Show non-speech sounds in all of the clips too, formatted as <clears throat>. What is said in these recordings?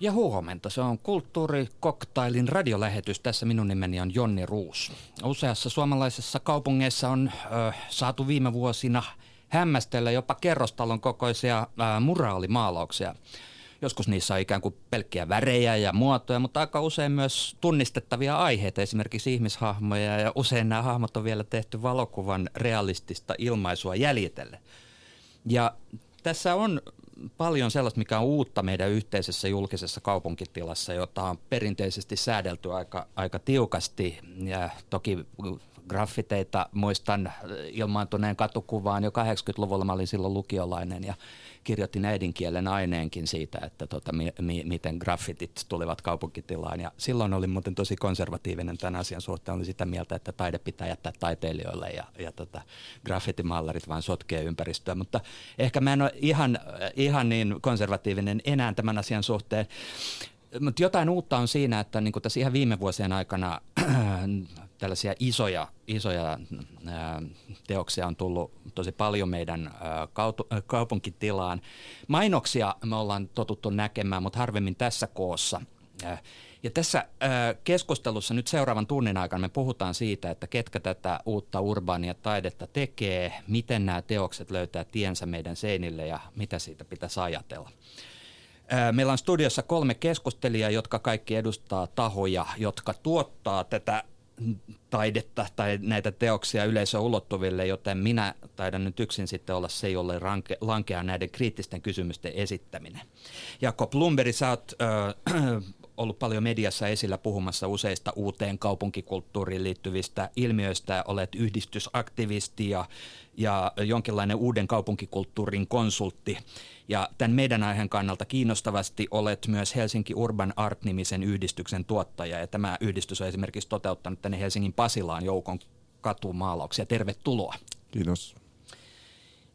Ja huomenta. Se on kulttuurikoktailin radiolähetys. Tässä minun nimeni on Jonni Ruus. Useassa suomalaisessa kaupungeissa on ö, saatu viime vuosina hämmästellä jopa kerrostalon kokoisia ö, muraalimaalauksia. Joskus niissä on ikään kuin pelkkiä värejä ja muotoja, mutta aika usein myös tunnistettavia aiheita, esimerkiksi ihmishahmoja. Ja usein nämä hahmot on vielä tehty valokuvan realistista ilmaisua jäljitelle. Ja tässä on paljon sellaista, mikä on uutta meidän yhteisessä julkisessa kaupunkitilassa, jota on perinteisesti säädelty aika, aika tiukasti. Ja toki graffiteita muistan ilmaantuneen katukuvaan jo 80-luvulla. Mä olin silloin lukiolainen ja kirjoitin äidinkielen aineenkin siitä, että tota, mi, mi, miten graffitit tulivat kaupunkitilaan. Ja silloin olin muuten tosi konservatiivinen tämän asian suhteen. Olin sitä mieltä, että taide pitää jättää taiteilijoille ja, ja tota, graffitimallarit vain sotkee ympäristöä. Mutta ehkä mä en ole ihan, ihan niin konservatiivinen enää tämän asian suhteen. Mutta jotain uutta on siinä, että niin tässä ihan viime vuosien aikana <clears throat> tällaisia isoja, isoja ää, teoksia on tullut tosi paljon meidän ää, kaupunkitilaan. Mainoksia me ollaan totuttu näkemään, mutta harvemmin tässä koossa. Ja tässä keskustelussa nyt seuraavan tunnin aikana me puhutaan siitä, että ketkä tätä uutta urbaania taidetta tekee, miten nämä teokset löytää tiensä meidän seinille ja mitä siitä pitäisi ajatella. Meillä on studiossa kolme keskustelijaa, jotka kaikki edustaa tahoja, jotka tuottaa tätä taidetta tai näitä teoksia yleisön ulottuville, joten minä taidan nyt yksin sitten olla se, jolle ranke, lankeaa näiden kriittisten kysymysten esittäminen. Jakob Lumberi, sä oot äh, ollut paljon mediassa esillä puhumassa useista uuteen kaupunkikulttuuriin liittyvistä ilmiöistä. Olet yhdistysaktivisti ja, ja jonkinlainen uuden kaupunkikulttuurin konsultti. Ja tämän meidän aiheen kannalta kiinnostavasti olet myös Helsinki Urban Art-nimisen yhdistyksen tuottaja. Ja tämä yhdistys on esimerkiksi toteuttanut tänne Helsingin Pasilaan joukon katumaalauksia. Tervetuloa. Kiitos.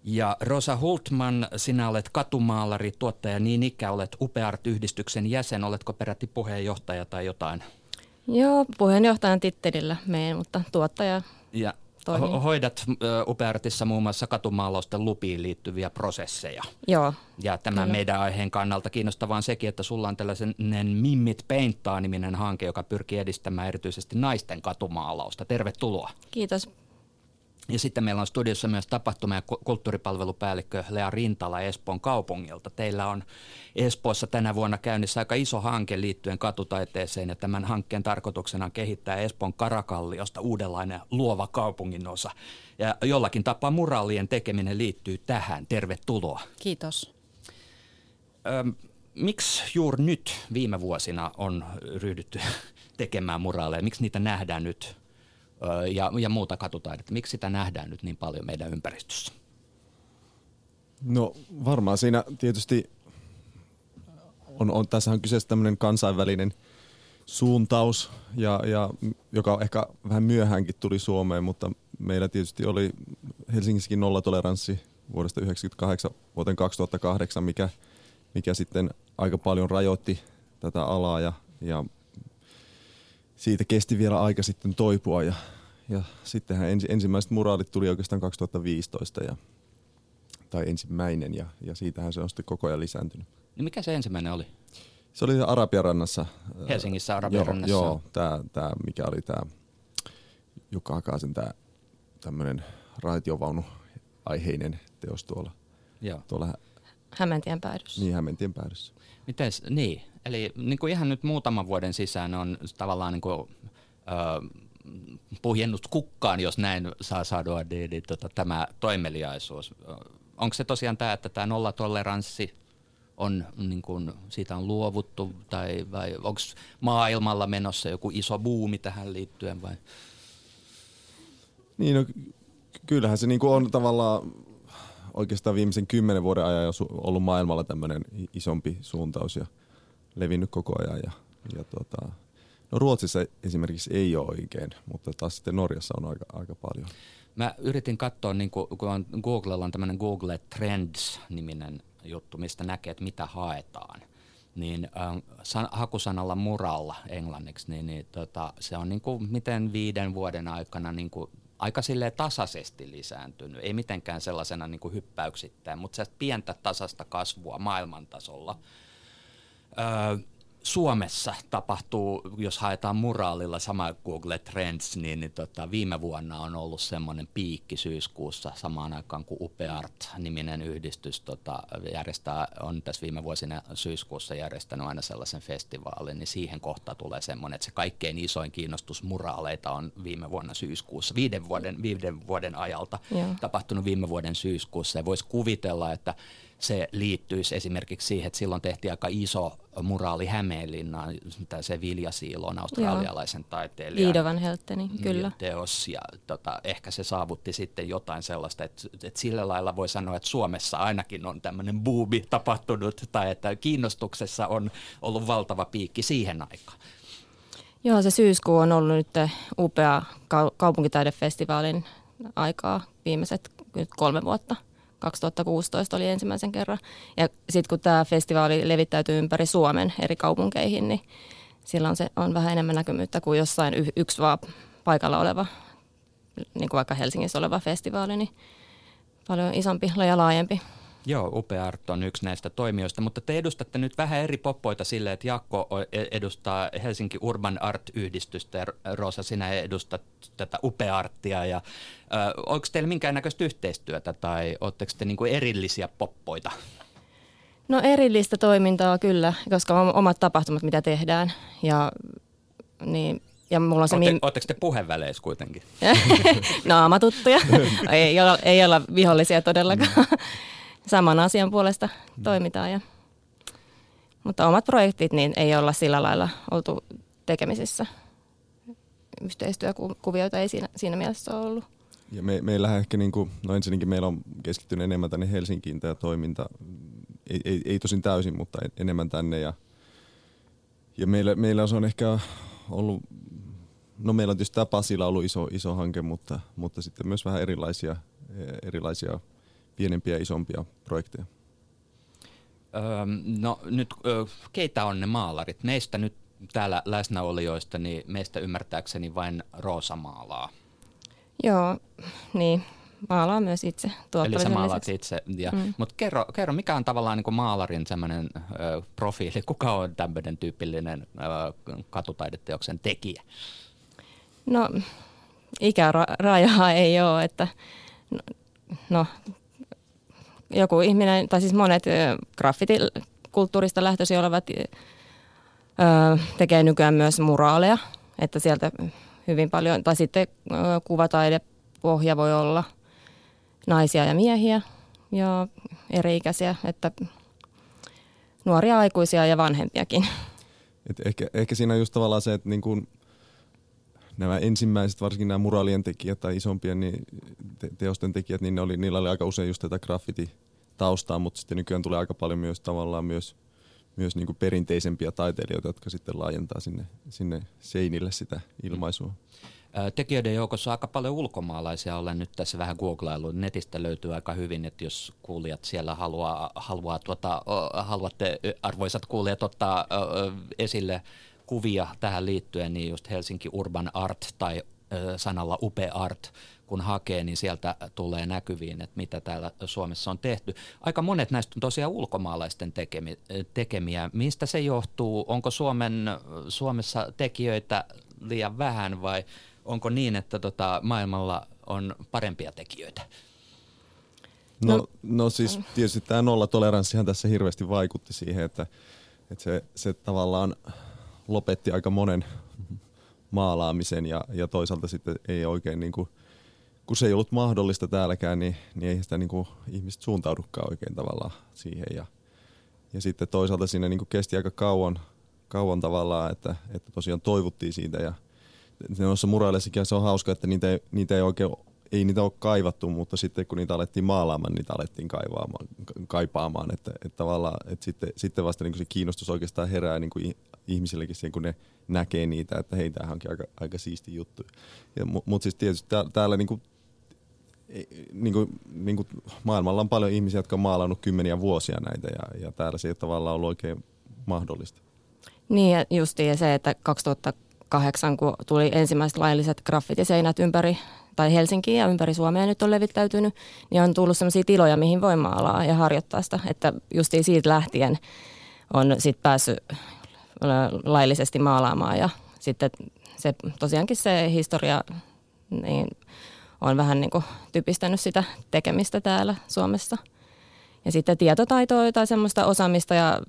Ja Rosa Hultman, sinä olet katumaalari, tuottaja, niin ikä olet Upeart-yhdistyksen jäsen. Oletko peräti puheenjohtaja tai jotain? Joo, puheenjohtajan tittelillä meen, mutta tuottaja ja toimii. Hoidat Upeartissa muun muassa katumaalausten lupiin liittyviä prosesseja. Joo. Ja tämän kyllä. meidän aiheen kannalta kiinnostavaa on sekin, että sulla on tällainen Mimmit Painttaa-niminen hanke, joka pyrkii edistämään erityisesti naisten katumaalausta. Tervetuloa. Kiitos. Ja sitten meillä on studiossa myös tapahtuma- ja kulttuuripalvelupäällikkö Lea Rintala Espoon kaupungilta. Teillä on Espoossa tänä vuonna käynnissä aika iso hanke liittyen katutaiteeseen ja tämän hankkeen tarkoituksena on kehittää Espoon Karakalliosta uudenlainen luova kaupungin osa. Ja jollakin tapaa muraalien tekeminen liittyy tähän. Tervetuloa. Kiitos. Ö, miksi juuri nyt viime vuosina on ryhdytty <laughs> tekemään muraaleja? Miksi niitä nähdään nyt ja, ja muuta katutaidetta. Miksi sitä nähdään nyt niin paljon meidän ympäristössä? No varmaan siinä tietysti on, on tässä on kyseessä tämmöinen kansainvälinen suuntaus, ja, ja, joka ehkä vähän myöhäänkin tuli Suomeen, mutta meillä tietysti oli Helsingissäkin nollatoleranssi vuodesta 1998 vuoteen 2008, mikä, mikä sitten aika paljon rajoitti tätä alaa ja, ja siitä kesti vielä aika sitten toipua ja, ja sittenhän ensi, ensimmäiset muraalit tuli oikeastaan 2015 ja, tai ensimmäinen ja, ja siitähän se on sitten koko ajan lisääntynyt. Niin mikä se ensimmäinen oli? Se oli Arabiarannassa. Helsingissä Arabiarannassa. Joo, joo tämä, tämä, mikä oli tämä Jukka Hakasen tämä tämmöinen raitiovaunu aiheinen teos tuolla. Joo. tuolla Hämentien päädyssä. Niin, Hämentien päädyssä. Mites, niin, eli niin kuin ihan nyt muutaman vuoden sisään on tavallaan niin kuin, ö, puhjennut kukkaan, jos näin saa sanoa, niin, niin tota, tämä toimeliaisuus. Onko se tosiaan tämä, että tämä nollatoleranssi on, niin kuin, siitä on luovuttu, tai vai onko maailmalla menossa joku iso buumi tähän liittyen vai? Niin, no, kyllähän se niin kuin on tavallaan oikeastaan viimeisen kymmenen vuoden ajan jo ollut maailmalla tämmöinen isompi suuntaus ja levinnyt koko ajan. Ja, ja tota, no Ruotsissa esimerkiksi ei ole oikein, mutta taas sitten Norjassa on aika, aika paljon. Mä yritin katsoa, niin kun, kun on, Googlella on tämmöinen Google Trends-niminen juttu, mistä näkee, että mitä haetaan. Niin äh, san, hakusanalla muralla englanniksi, niin, niin tota, se on niin kuin miten viiden vuoden aikana niin kuin aika sille tasaisesti lisääntynyt, ei mitenkään sellaisena niin kuin hyppäyksittäin, mutta se pientä tasasta kasvua maailmantasolla. Öö, Suomessa tapahtuu, jos haetaan muraalilla sama Google Trends, niin, niin tota, viime vuonna on ollut semmoinen piikki syyskuussa samaan aikaan kuin Upeart-niminen yhdistys tota, järjestää, on tässä viime vuosina syyskuussa järjestänyt aina sellaisen festivaalin, niin siihen kohtaan tulee semmoinen, että se kaikkein isoin kiinnostus muraaleita on viime vuonna syyskuussa, viiden vuoden, viiden vuoden ajalta Joo. tapahtunut viime vuoden syyskuussa ja voisi kuvitella, että se liittyisi esimerkiksi siihen, että silloin tehtiin aika iso muraali Hämeenlinnaan, se Vilja Siilon australialaisen Joo. taiteilijan. Liidovan Heltteni, kyllä. Teos ja tota, ehkä se saavutti sitten jotain sellaista, että, että sillä lailla voi sanoa, että Suomessa ainakin on tämmöinen buubi tapahtunut tai että kiinnostuksessa on ollut valtava piikki siihen aikaan. Joo, se syyskuu on ollut nyt upea kaupunkitaidefestivaalin aikaa viimeiset kolme vuotta. 2016 oli ensimmäisen kerran. Ja sitten kun tämä festivaali levittäytyy ympäri Suomen eri kaupunkeihin, niin silloin se on vähän enemmän näkymyyttä kuin jossain y- yksi vaan paikalla oleva, niin kuin vaikka Helsingissä oleva festivaali, niin paljon isompi ja laajempi. Joo, Upea Art on yksi näistä toimijoista, mutta te edustatte nyt vähän eri poppoita sille, että Jakko e- edustaa Helsinki Urban Art-yhdistystä ja Rosa, sinä edustat tätä Upea Artia. Ja, äh, onko teillä minkäännäköistä yhteistyötä tai oletteko te niinku erillisiä poppoita? No erillistä toimintaa kyllä, koska on omat tapahtumat, mitä tehdään. Ja, niin, ja mulla on se Ootte, min... Oletteko te puheväleissä kuitenkin? <laughs> Naamatuttuja. <laughs> ei, olla, ei olla vihollisia todellakaan. Mm saman asian puolesta toimitaan. Ja, mutta omat projektit niin ei olla sillä lailla oltu tekemisissä. Yhteistyökuvioita ei siinä, siinä mielessä ole ollut. Ja me, meillähän ehkä, niin kuin, no ensinnäkin meillä on keskittynyt enemmän tänne Helsinkiin tämä toiminta. Ei, ei, ei tosin täysin, mutta enemmän tänne. Ja, ja meillä, meillä se on ehkä ollut, no meillä on tietysti tämä Pasila ollut iso, iso hanke, mutta, mutta sitten myös vähän erilaisia, erilaisia pienempiä ja isompia projekteja? Öö, no nyt keitä on ne maalarit? Meistä nyt täällä läsnäolijoista, niin meistä ymmärtääkseni vain Roosa maalaa. Joo, niin. Maalaa myös itse Eli sä maalaat itse. Ja, mm. Mutta kerro, kerro, mikä on tavallaan niin maalarin semmoinen profiili? Kuka on tämmöinen tyypillinen ö, katutaideteoksen tekijä? No, ikärajaa ei ole, että no, no joku ihminen, tai siis monet graffitikulttuurista lähtöisin olevat tekee nykyään myös muraaleja, että sieltä hyvin paljon, tai sitten kuvataidepohja voi olla naisia ja miehiä ja eri-ikäisiä, että nuoria aikuisia ja vanhempiakin. Et ehkä, ehkä siinä on just tavallaan se, että niin kun nämä ensimmäiset, varsinkin nämä muraalien tekijät tai isompien niin te- teosten tekijät, niin ne oli, niillä oli aika usein just tätä graffiti-taustaa, mutta sitten nykyään tulee aika paljon myös tavallaan myös, myös niin kuin perinteisempiä taiteilijoita, jotka sitten laajentaa sinne, sinne seinille sitä ilmaisua. Tekijöiden joukossa aika paljon ulkomaalaisia olen nyt tässä vähän googlaillut. Netistä löytyy aika hyvin, että jos kuulijat siellä haluaa, haluaa tuota, haluatte arvoisat kuulijat ottaa esille kuvia tähän liittyen, niin just Helsinki Urban Art tai sanalla Upe Art, kun hakee, niin sieltä tulee näkyviin, että mitä täällä Suomessa on tehty. Aika monet näistä on tosiaan ulkomaalaisten tekemi, tekemiä. Mistä se johtuu? Onko Suomen, Suomessa tekijöitä liian vähän vai onko niin, että tota, maailmalla on parempia tekijöitä? No, no, no siis tietysti tämä nollatoleranssihan tässä hirveästi vaikutti siihen, että, että se, se tavallaan lopetti aika monen maalaamisen ja, ja toisaalta sitten ei oikein niin kuin, kun se ei ollut mahdollista täälläkään, niin, niin ei sitä niin kuin, ihmiset suuntaudukaan oikein tavallaan siihen. Ja, ja sitten toisaalta siinä niin kuin kesti aika kauan, kauan tavallaan, että, että tosiaan toivuttiin siitä ja noissa murailleissakin se on hauska, että niitä ei, niitä ei oikein ei niitä ole kaivattu, mutta sitten kun niitä alettiin maalaamaan, niitä alettiin kaivaamaan, kaipaamaan, että, että tavallaan, että sitten, sitten vasta niin kuin se kiinnostus oikeastaan herää niin kuin ihmisillekin siihen, kun ne näkee niitä, että hei, tämähän onkin aika, aika siisti juttu. Mutta siis tietysti täällä, täällä niin kuin, niin kuin, niin kuin maailmalla on paljon ihmisiä, jotka on maalannut kymmeniä vuosia näitä ja, ja täällä se ei tavallaan ollut oikein mahdollista. Niin ja justiin se, että 2008, kun tuli ensimmäiset lailliset graffitiseinät ympäri tai Helsinkiin ja ympäri Suomea nyt on levittäytynyt, niin on tullut sellaisia tiloja, mihin voi maalaa ja harjoittaa sitä. Että justiin siitä lähtien on sitten päässyt laillisesti maalaamaan ja sitten se tosiaankin se historia niin on vähän niin kuin typistänyt sitä tekemistä täällä Suomessa. Ja sitten tietotaitoa tai semmoista osaamista ja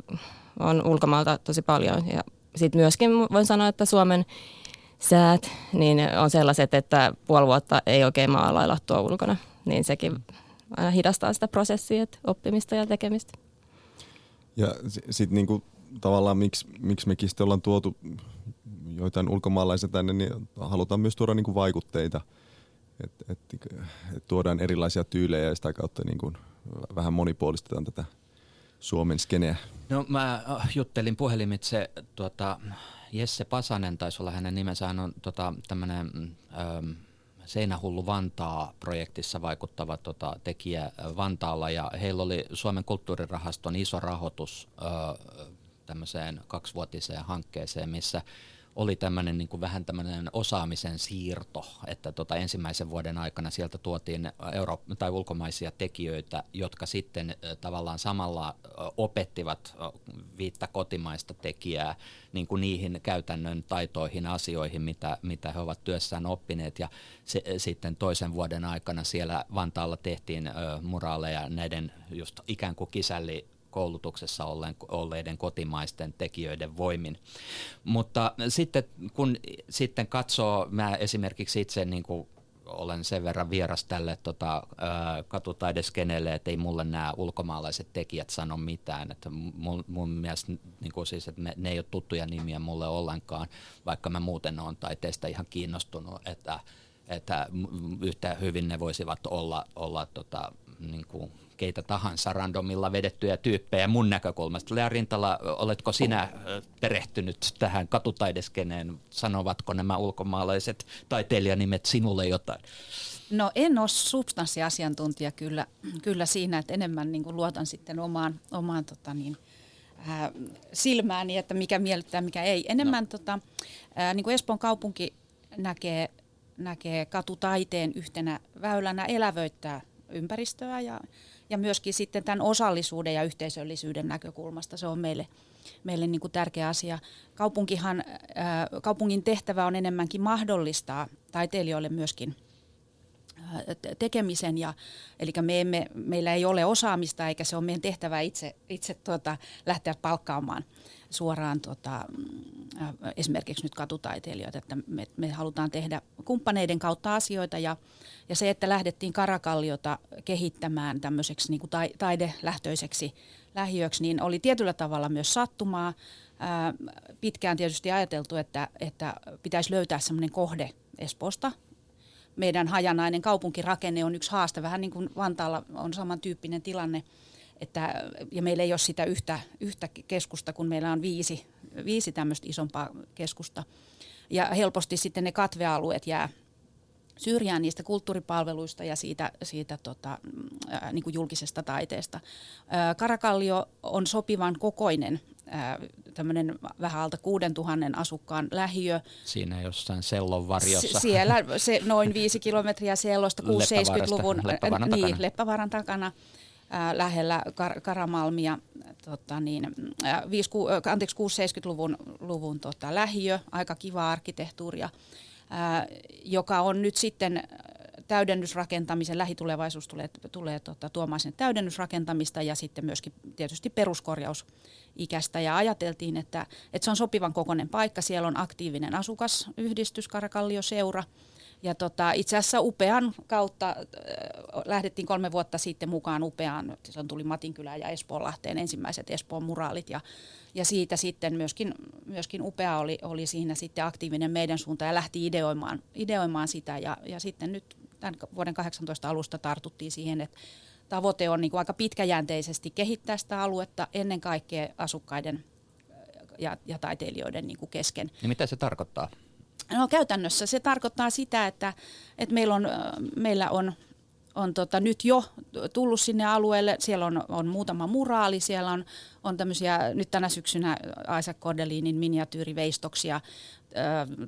on ulkomaalta tosi paljon. Ja sitten myöskin voin sanoa, että Suomen säät niin on sellaiset, että puoli vuotta ei oikein maalailla tuo ulkona. Niin sekin aina hidastaa sitä prosessia, että oppimista ja tekemistä. Ja sitten niinku, tavallaan miksi, miksi mekin sitten ollaan tuotu joitain ulkomaalaisia tänne, niin halutaan myös tuoda niinku vaikutteita. Että et, et tuodaan erilaisia tyylejä ja sitä kautta niinku vähän monipuolistetaan tätä Suomen skeneä. No mä äh, juttelin puhelimitse tuota, Jesse Pasanen taisi olla hänen nimensä, hän on tota, tämmöinen ähm, Seinähullu Vantaa-projektissa vaikuttava tota, tekijä Vantaalla ja heillä oli Suomen kulttuurirahaston iso rahoitus äh, tämmöiseen kaksivuotiseen hankkeeseen, missä oli tämmöinen niin vähän tämmöinen osaamisen siirto, että tota ensimmäisen vuoden aikana sieltä tuotiin euro- tai ulkomaisia tekijöitä, jotka sitten tavallaan samalla opettivat viittä kotimaista tekijää niin kuin niihin käytännön taitoihin, asioihin, mitä, mitä he ovat työssään oppineet. Ja se, sitten toisen vuoden aikana siellä Vantaalla tehtiin muraaleja näiden just ikään kuin kisälli koulutuksessa olleiden kotimaisten tekijöiden voimin. Mutta sitten kun sitten katsoo, mä esimerkiksi itse niin kuin olen sen verran vieras tälle tota, katutaideskenelle, että ei mulle nämä ulkomaalaiset tekijät sano mitään. Että mun, mun mielestä niin kuin siis, että me, ne ei ole tuttuja nimiä mulle ollenkaan, vaikka mä muuten olen taiteesta ihan kiinnostunut, että, että yhtä hyvin ne voisivat olla, olla tota, niin kuin keitä tahansa randomilla vedettyjä tyyppejä mun näkökulmasta. Lea Rintala, oletko sinä perehtynyt tähän katutaideskeneen? Sanovatko nämä ulkomaalaiset taiteilijanimet sinulle jotain? No en ole substanssiasiantuntija kyllä, kyllä siinä, että enemmän niin kuin luotan sitten omaan, omaan tota niin, äh, silmääni, että mikä miellyttää, mikä ei. Enemmän no. tota, äh, niin kuin Espoon kaupunki näkee, näkee katutaiteen yhtenä väylänä elävöittää ympäristöä ja, ja myöskin sitten tämän osallisuuden ja yhteisöllisyyden näkökulmasta se on meille, meille niin kuin tärkeä asia. Kaupunkihan, kaupungin tehtävä on enemmänkin mahdollistaa taiteilijoille myöskin tekemisen, ja, eli me emme, meillä ei ole osaamista eikä se ole meidän tehtävä itse, itse tuota, lähteä palkkaamaan suoraan tota, esimerkiksi nyt katutaiteilijoita, että me, me halutaan tehdä kumppaneiden kautta asioita ja, ja se, että lähdettiin Karakalliota kehittämään tämmöiseksi niin kuin taidelähtöiseksi lähiöksi, niin oli tietyllä tavalla myös sattumaa. Ää, pitkään tietysti ajateltu, että, että pitäisi löytää semmoinen kohde Espoosta. Meidän hajanainen kaupunkirakenne on yksi haaste, vähän niin kuin Vantaalla on samantyyppinen tilanne – että, ja meillä ei ole sitä yhtä, yhtä keskusta, kun meillä on viisi, viisi tämmöistä isompaa keskusta. Ja helposti sitten ne katvealueet jää syrjään niistä kulttuuripalveluista ja siitä, siitä tota, niin kuin julkisesta taiteesta. Karakallio on sopivan kokoinen, tämmöinen vähän alta 6000 asukkaan lähiö. Siinä jossain Sellon varjossa. S- siellä se noin viisi kilometriä Sellosta, 670-luvun. Leppävaran niin, takana. Leppävaran takana ää, lähellä Kar- Karamalmia, tota niin, 5, ku, anteeksi, 670-luvun luvun, tota, lähiö, aika kiva arkkitehtuuria, ää, joka on nyt sitten täydennysrakentamisen, lähitulevaisuus tulee, tulee tota, tuomaan sen täydennysrakentamista ja sitten myöskin tietysti peruskorjaus ikästä ja ajateltiin, että, että se on sopivan kokoinen paikka. Siellä on aktiivinen asukasyhdistys, Karakallio Seura, ja tota, itse asiassa Upean kautta äh, lähdettiin kolme vuotta sitten mukaan Upeaan. Se tuli Matinkylään ja Espoonlahteen ensimmäiset Espoon muraalit ja, ja siitä sitten myöskin, myöskin Upea oli, oli siinä sitten aktiivinen meidän suuntaan ja lähti ideoimaan, ideoimaan sitä ja, ja sitten nyt tämän vuoden 18 alusta tartuttiin siihen, että tavoite on niin kuin aika pitkäjänteisesti kehittää sitä aluetta ennen kaikkea asukkaiden äh, ja, ja taiteilijoiden niin kuin kesken. Ja mitä se tarkoittaa? No käytännössä se tarkoittaa sitä, että, että meillä on, meillä on, on tota, nyt jo tullut sinne alueelle, siellä on, on muutama muraali, siellä on, on tämmöisiä, nyt tänä syksynä Isaac Cordelinin miniatyyriveistoksia ö,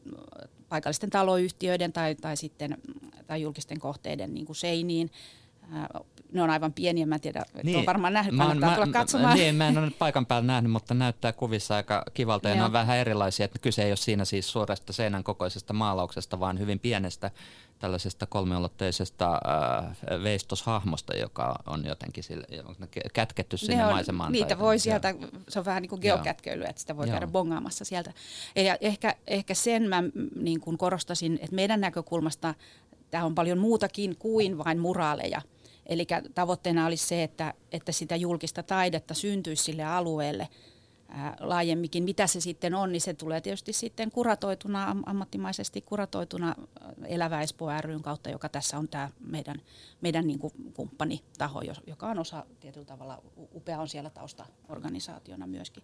paikallisten taloyhtiöiden tai, tai, sitten, tai julkisten kohteiden niin kuin seiniin. Ne on aivan pieniä, mä en tiedä, niin. on varmaan nähnyt, mä, kannattaa mä, tulla katsomaan. Niin, mä en ole paikan päällä nähnyt, mutta näyttää kuvissa aika kivalta ja ne on vähän erilaisia, että kyse ei ole siinä siis suorasta seinän kokoisesta maalauksesta, vaan hyvin pienestä tällaisesta kolmiulotteisesta äh, veistoshahmosta, joka on jotenkin sille, kätketty sinne on, maisemaan. Niitä tai, voi sieltä, se on vähän niin kuin geokätköilyä, että sitä voi Joo. käydä bongaamassa sieltä. Ja ehkä, ehkä sen mä niin kuin korostasin, että meidän näkökulmasta tämä on paljon muutakin kuin vain muraaleja. Eli tavoitteena olisi se, että, että sitä julkista taidetta syntyisi sille alueelle – laajemminkin. Mitä se sitten on, niin se tulee tietysti sitten kuratoituna, ammattimaisesti kuratoituna Elävä Espoo ryn kautta, joka tässä on tämä meidän, meidän niin kuin kumppanitaho, joka on osa tietyllä tavalla, upea on siellä taustaorganisaationa myöskin.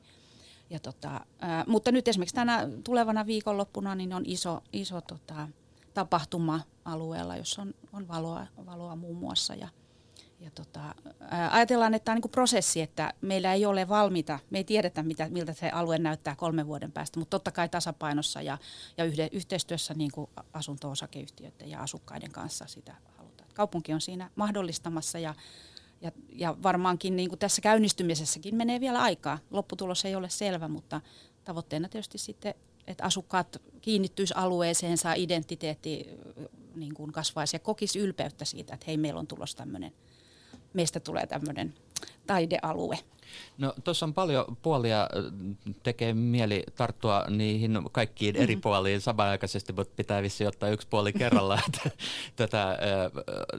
Ja tota, ää, mutta nyt esimerkiksi tänä tulevana viikonloppuna niin on iso, iso tota, tapahtuma alueella, jossa on, on valoa, valoa muun muassa ja – ja tota, ajatellaan, että tämä on niin prosessi, että meillä ei ole valmiita, me ei tiedetä, mitä, miltä se alue näyttää kolmen vuoden päästä, mutta totta kai tasapainossa ja, ja yhde, yhteistyössä niin kuin asunto-osakeyhtiöiden ja asukkaiden kanssa sitä halutaan. Kaupunki on siinä mahdollistamassa ja, ja, ja varmaankin niin kuin tässä käynnistymisessäkin menee vielä aikaa. Lopputulos ei ole selvä, mutta tavoitteena tietysti sitten, että asukkaat kiinnittyisi alueeseen, saa identiteetti niin kuin kasvaisi ja kokisi ylpeyttä siitä, että hei, meillä on tulossa tämmöinen – meistä tulee tämmöinen taidealue. No tuossa on paljon puolia, tekee mieli tarttua niihin kaikkiin eri mm-hmm. puoliin samanaikaisesti, mutta pitää vissi ottaa yksi puoli kerralla. <laughs> Tätä,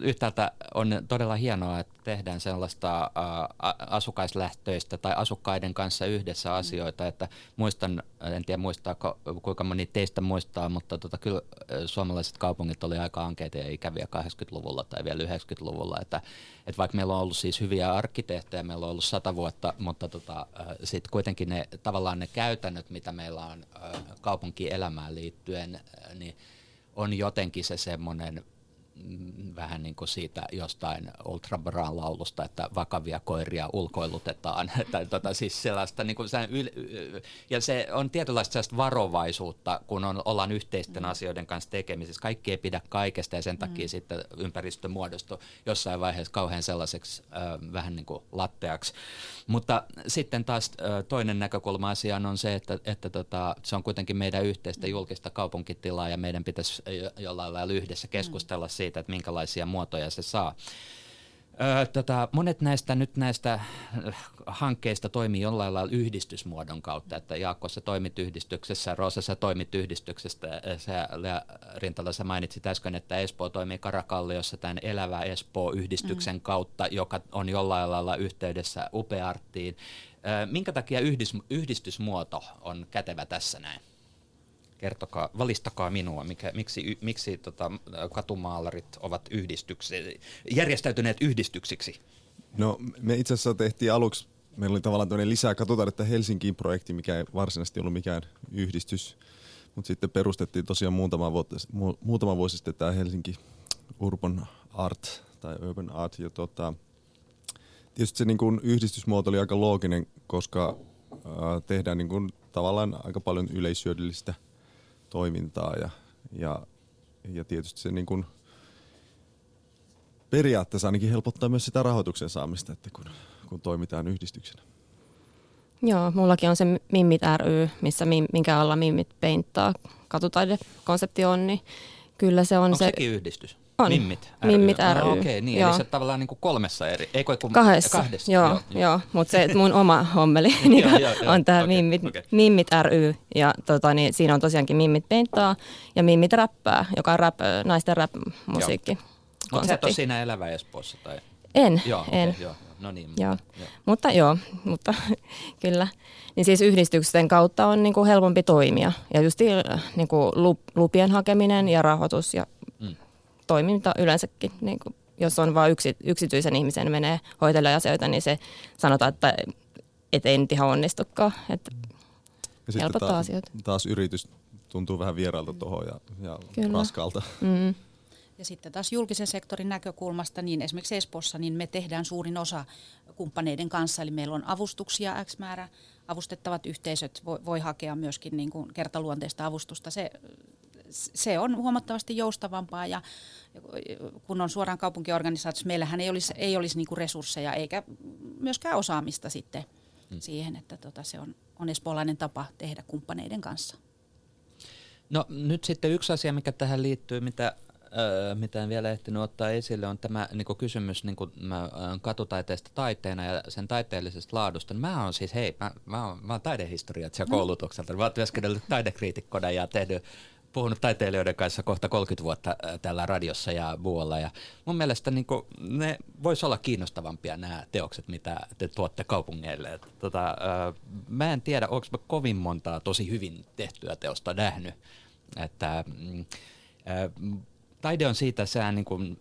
yhtäältä on todella hienoa, että tehdään sellaista asukaislähtöistä tai asukkaiden kanssa yhdessä mm. asioita, että muistan, en tiedä muistaako, kuinka moni teistä muistaa, mutta tota, kyllä suomalaiset kaupungit oli aika ankeita ja ikäviä 80-luvulla tai vielä 90-luvulla, että, että vaikka meillä on ollut siis hyviä arkkitehtejä, meillä on ollut sata vuotta, mutta tota, sitten kuitenkin ne tavallaan ne käytännöt, mitä meillä on kaupunkielämään liittyen, niin on jotenkin se semmoinen Mm, vähän niin kuin siitä jostain Ultra Brown laulusta, että vakavia koiria ulkoilutetaan. <laughs> tai tota, siis sellaista, niin kuin yl, ja se on tietynlaista sellaista varovaisuutta, kun on, ollaan yhteisten mm. asioiden kanssa tekemisissä. Kaikki ei pidä kaikesta ja sen takia mm. sitten ympäristö muodostuu jossain vaiheessa kauhean sellaiseksi äh, vähän niin kuin latteaksi. Mutta sitten taas äh, toinen näkökulma asiaan on se, että, että tota, se on kuitenkin meidän yhteistä julkista kaupunkitilaa ja meidän pitäisi jollain lailla yhdessä keskustella siitä, siitä, että minkälaisia muotoja se saa. Öö, tota, monet näistä nyt näistä hankkeista toimii jollain lailla yhdistysmuodon kautta, että Jaakko sä toimit yhdistyksessä, Roosa sä toimit yhdistyksestä, sä Lea Rintala sä mainitsit äsken, että Espoo toimii Karakalliossa tämän Elävä Espoo-yhdistyksen mm. kautta, joka on jollain lailla yhteydessä Upearttiin. Öö, minkä takia yhdis, yhdistysmuoto on kätevä tässä näin? Kertokaa, valistakaa minua, mikä, miksi, miksi tota, katumaalarit ovat yhdistyksi, järjestäytyneet yhdistyksiksi? No me itse asiassa tehtiin aluksi, meillä oli tavallaan tämmöinen lisää katutaidetta Helsinkiin projekti, mikä ei varsinaisesti ollut mikään yhdistys, mutta sitten perustettiin tosiaan muutama, vuotta, mu, muutama vuosi sitten tämä Helsinki Urban Art tai Urban Art. Ja tota, tietysti se niin kuin yhdistysmuoto oli aika looginen, koska äh, tehdään niin kuin tavallaan aika paljon yleishyödyllistä – toimintaa ja, ja, ja tietysti se niin kuin periaatteessa ainakin helpottaa myös sitä rahoituksen saamista, että kun, kun toimitaan yhdistyksenä. Joo, mullakin on se Mimmit ry, missä minkä alla Mimmit peinttaa katutaidekonsepti on, niin kyllä se on Onko se... sekin yhdistys? On. Mimmit ry. Mimmit ry. No, Okei, okay, niin, joo. eli se tavallaan niin kuin kolmessa eri, ei kun kahdessa. kahdessa. Joo, joo, joo. joo. mutta se mun oma hommeli <laughs> niin joo, joo, joo. on tämä okay, Mimmit, okay. Mimmit ry. Ja tota, niin, siinä on tosiaankin Mimmit peinttaa ja Mimmit räppää, joka on rap, naisten rap-musiikki. Mutta sä et ole siinä Elävä Espoossa? Tai? En, joo, en. Okay, joo. No niin, mutta, joo. joo. mutta joo, mutta <laughs> kyllä. Niin siis yhdistyksen kautta on niin kuin helpompi toimia. Ja just niin kuin lupien hakeminen ja rahoitus ja toiminta yleensäkin. Niin kuin, jos on vain yksi, yksityisen ihmisen menee hoitelemaan asioita, niin se sanotaan, että et ei nyt ihan onnistukaan. Että ja helpottaa taas, asioita. Taas yritys tuntuu vähän vieraalta tuohon ja, ja raskalta. Mm. Ja sitten taas julkisen sektorin näkökulmasta, niin esimerkiksi Espoossa, niin me tehdään suurin osa kumppaneiden kanssa, eli meillä on avustuksia X määrä, avustettavat yhteisöt voi, voi hakea myöskin niin kuin kertaluonteista avustusta. Se se on huomattavasti joustavampaa ja kun on suoraan kaupunkiorganisaatiossa, meillähän ei olisi, ei olisi niinku resursseja eikä myöskään osaamista sitten hmm. siihen, että tota, se on, on espoolainen tapa tehdä kumppaneiden kanssa. No nyt sitten yksi asia, mikä tähän liittyy, mitä Öö, mitä en vielä ehtinyt ottaa esille, on tämä niin kysymys niin kuin, mä, katutaiteesta taiteena ja sen taiteellisesta laadusta. Mä oon siis, hei, mä, mä oon, mä oon taidehistoriatsija no. koulutukselta. Mä oon työskennellyt taidekriitikkona ja tehnyt puhunut taiteilijoiden kanssa kohta 30 vuotta täällä radiossa ja muualla. Ja mun mielestä niin kuin, ne voisi olla kiinnostavampia nämä teokset, mitä te tuotte kaupungeille. Tota, äh, mä en tiedä, onko mä kovin montaa tosi hyvin tehtyä teosta nähnyt. Että, äh, taide on siitä sään, niin kuin,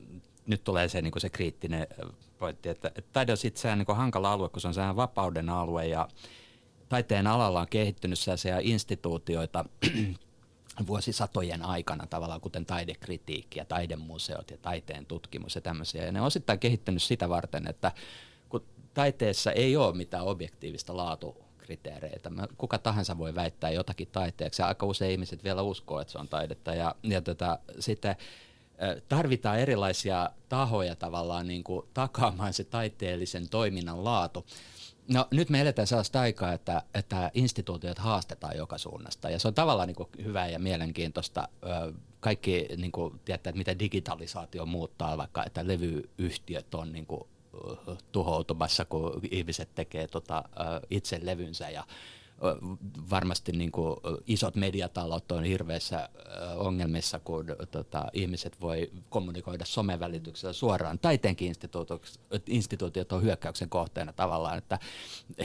nyt tulee se, niin kuin se kriittinen pointti, että, että taide on siitä sään niin kuin hankala alue, kun se on sehän vapauden alue ja taiteen alalla on kehittynyt sellaisia instituutioita <clears throat> vuosisatojen aikana tavallaan, kuten taidekritiikki ja taidemuseot ja taiteen tutkimus ja tämmöisiä. Ja ne on osittain kehittynyt sitä varten, että kun taiteessa ei ole mitään objektiivista laatu kriteereitä. Kuka tahansa voi väittää jotakin taiteeksi aika usein ihmiset vielä uskoo, että se on taidetta. Ja, ja tota, sitten tarvitaan erilaisia tahoja tavallaan niin kuin takaamaan se taiteellisen toiminnan laatu. No nyt me eletään sellaista aikaa, että, että instituutiot haastetaan joka suunnasta ja se on tavallaan niin hyvää ja mielenkiintoista. Kaikki niin kuin, tiedätte, että miten digitalisaatio muuttaa vaikka, että levyyhtiöt on niin kuin, tuhoutumassa, kun ihmiset tekee tota, itse levynsä ja varmasti niin kuin isot mediatalot on hirveässä ongelmissa, kun tota, ihmiset voi kommunikoida somen välityksellä suoraan. Taiteenkin instituutiot on hyökkäyksen kohteena tavallaan, että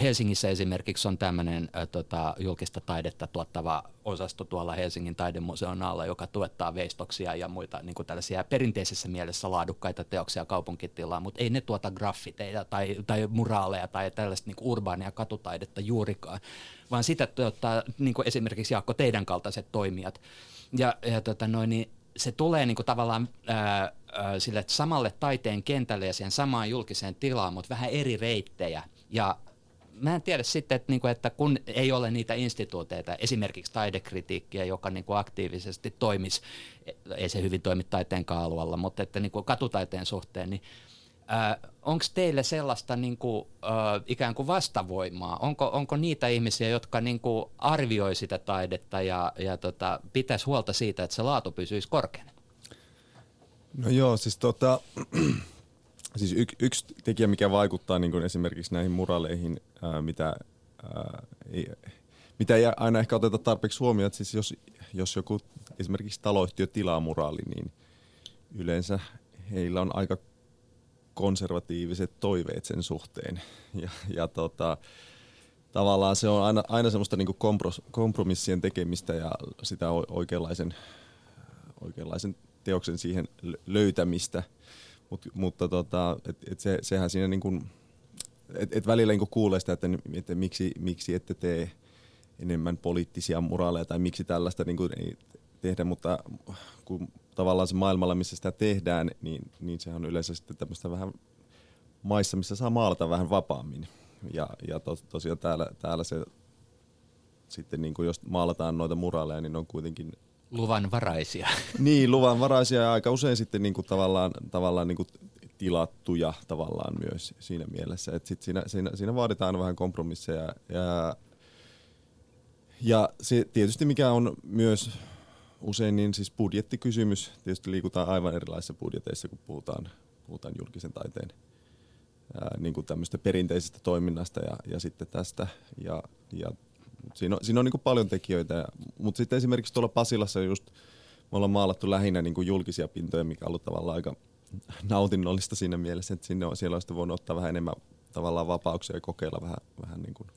Helsingissä esimerkiksi on tämmöinen tota, julkista taidetta tuottava osasto tuolla Helsingin taidemuseon alla, joka tuottaa veistoksia ja muita niin kuin tällaisia perinteisessä mielessä laadukkaita teoksia kaupunkitilaan, mutta ei ne tuota graffiteja tai, tai muraaleja tai tällaista niin urbaania katutaidetta juurikaan, vaan sitä tuottaa niin kuin esimerkiksi Jaakko teidän kaltaiset toimijat. Ja, ja tota noin, niin se tulee niin kuin tavallaan ää, ää, sille samalle taiteen kentälle ja siihen samaan julkiseen tilaan, mutta vähän eri reittejä. Ja mä en tiedä sitten, että, niin kuin, että kun ei ole niitä instituuteita, esimerkiksi taidekritiikkiä, joka niin kuin aktiivisesti toimisi, ei se hyvin toimi taiteen alueella, mutta että niin kuin katutaiteen suhteen, niin onko teille sellaista niin kuin, äh, ikään kuin vastavoimaa? Onko, onko niitä ihmisiä, jotka niin kuin arvioi sitä taidetta ja, ja tota, pitäisi huolta siitä, että se laatu pysyisi korkeana? No joo, siis tota, <clears throat> siis y, yksi tekijä, mikä vaikuttaa niin kuin esimerkiksi näihin muraleihin, ää, mitä, ää, ei, mitä ei aina ehkä oteta tarpeeksi huomioon, että siis jos, jos joku esimerkiksi taloyhtiö tilaa muraali, niin yleensä heillä on aika konservatiiviset toiveet sen suhteen. Ja, ja tota, tavallaan se on aina, aina semmoista niin kompros, kompromissien tekemistä ja sitä oikeanlaisen, oikeanlaisen teoksen siihen löytämistä – Mut, mutta tota, et, et se, sehän siinä niin kuin, et, et välillä niin kuulee sitä, että, että miksi, miksi ette tee enemmän poliittisia moraaleja tai miksi tällaista niin kuin tehdä, mutta kun tavallaan se maailmalla, missä sitä tehdään, niin, niin sehän on yleensä sitten tämmöistä vähän maissa, missä saa maalata vähän vapaammin. Ja, ja to, tosiaan täällä, täällä se sitten, niin kuin jos maalataan noita muraaleja, niin ne on kuitenkin luvanvaraisia. <laughs> Niin, luvanvaraisia ja aika usein sitten niin kuin tavallaan, tavallaan niin kuin tilattuja tavallaan myös siinä mielessä. Että sit siinä, siinä, siinä vaaditaan vähän kompromisseja. Ja, ja se tietysti mikä on myös usein niin siis budjettikysymys. Tietysti liikutaan aivan erilaisissa budjeteissa, kun puhutaan, puhutaan julkisen taiteen ää, niin kuin perinteisestä toiminnasta ja, ja sitten tästä. Ja, ja Siinä on, siinä on niin paljon tekijöitä, mutta sitten esimerkiksi tuolla Pasilassa just me ollaan maalattu lähinnä niin kuin julkisia pintoja, mikä on ollut tavallaan aika nautinnollista siinä mielessä, että sinne on, siellä on voinut ottaa vähän enemmän tavallaan vapauksia ja kokeilla vähän, vähän niin kuin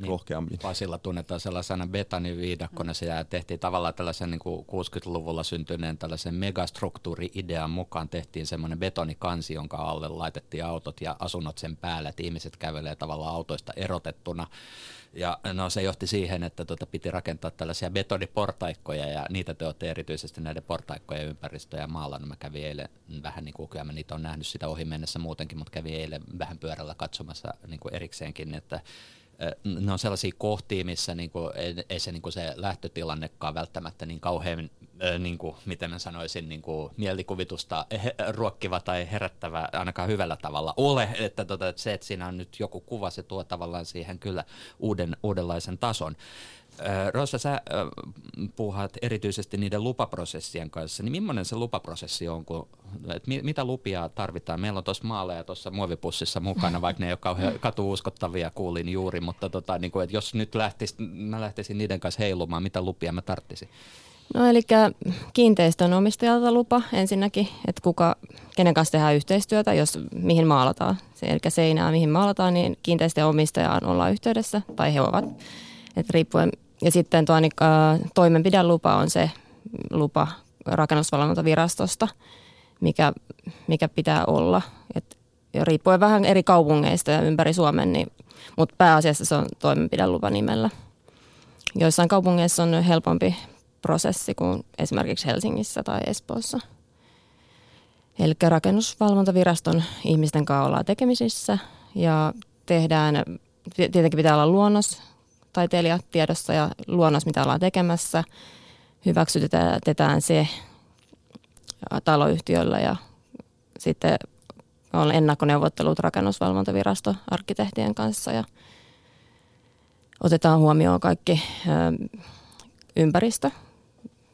niin, rohkeammin. Pasilla tunnetaan sellaisena betoniviidakkona. Se tehtiin tavallaan tällaisen niin kuin 60-luvulla syntyneen tällaisen megastruktuuri-idean mukaan. Tehtiin semmoinen betonikansi, jonka alle laitettiin autot ja asunnot sen päälle, että ihmiset kävelee tavallaan autoista erotettuna. Ja no, se johti siihen, että tuota, piti rakentaa tällaisia betoniportaikkoja ja niitä te olette erityisesti näiden portaikkojen ympäristöjä maalla. No, mä kävin eilen vähän niin kuin, kyllä mä niitä on nähnyt sitä ohi mennessä muutenkin, mutta kävin eilen vähän pyörällä katsomassa niin kuin erikseenkin, että ne on sellaisia kohtia, missä niin kuin, ei, se, niin kuin se lähtötilannekaan välttämättä niin kauhean niin kuin, miten mä sanoisin, niin kuin mielikuvitusta ruokkiva tai herättävä ainakaan hyvällä tavalla ole. Että, tota, se, että siinä on nyt joku kuva, se tuo tavallaan siihen kyllä uuden, uudenlaisen tason. Rosa, sä puhuat erityisesti niiden lupaprosessien kanssa, niin millainen se lupaprosessi on, kun, että mitä lupia tarvitaan? Meillä on tuossa maaleja tuossa muovipussissa mukana, <laughs> vaikka ne ei ole kauhean katuuskottavia, kuulin juuri, mutta tota, niin kuin, että jos nyt lähtis, mä lähtisin niiden kanssa heilumaan, mitä lupia mä tarttisin? No eli kiinteistön omistajalta lupa ensinnäkin, että kuka, kenen kanssa tehdään yhteistyötä, jos mihin maalataan. Eli seinää mihin maalataan, niin kiinteistön omistajaan ollaan yhteydessä, tai he ovat. Et riippuen. Ja sitten tuo, niin, äh, toimenpidelupa on se lupa rakennusvalvontavirastosta, mikä, mikä pitää olla. Et, riippuen vähän eri kaupungeista ja ympäri Suomen, niin, mutta pääasiassa se on toimenpidelupa nimellä. Joissain kaupungeissa on helpompi prosessi kuin esimerkiksi Helsingissä tai Espoossa. Eli rakennusvalvontaviraston ihmisten kanssa ollaan tekemisissä ja tehdään, tietenkin pitää olla luonnos taiteilija tiedossa ja luonnos, mitä ollaan tekemässä. Hyväksytetään se taloyhtiöllä ja sitten on ennakkoneuvottelut rakennusvalvontavirasto arkkitehtien kanssa ja otetaan huomioon kaikki ympäristö,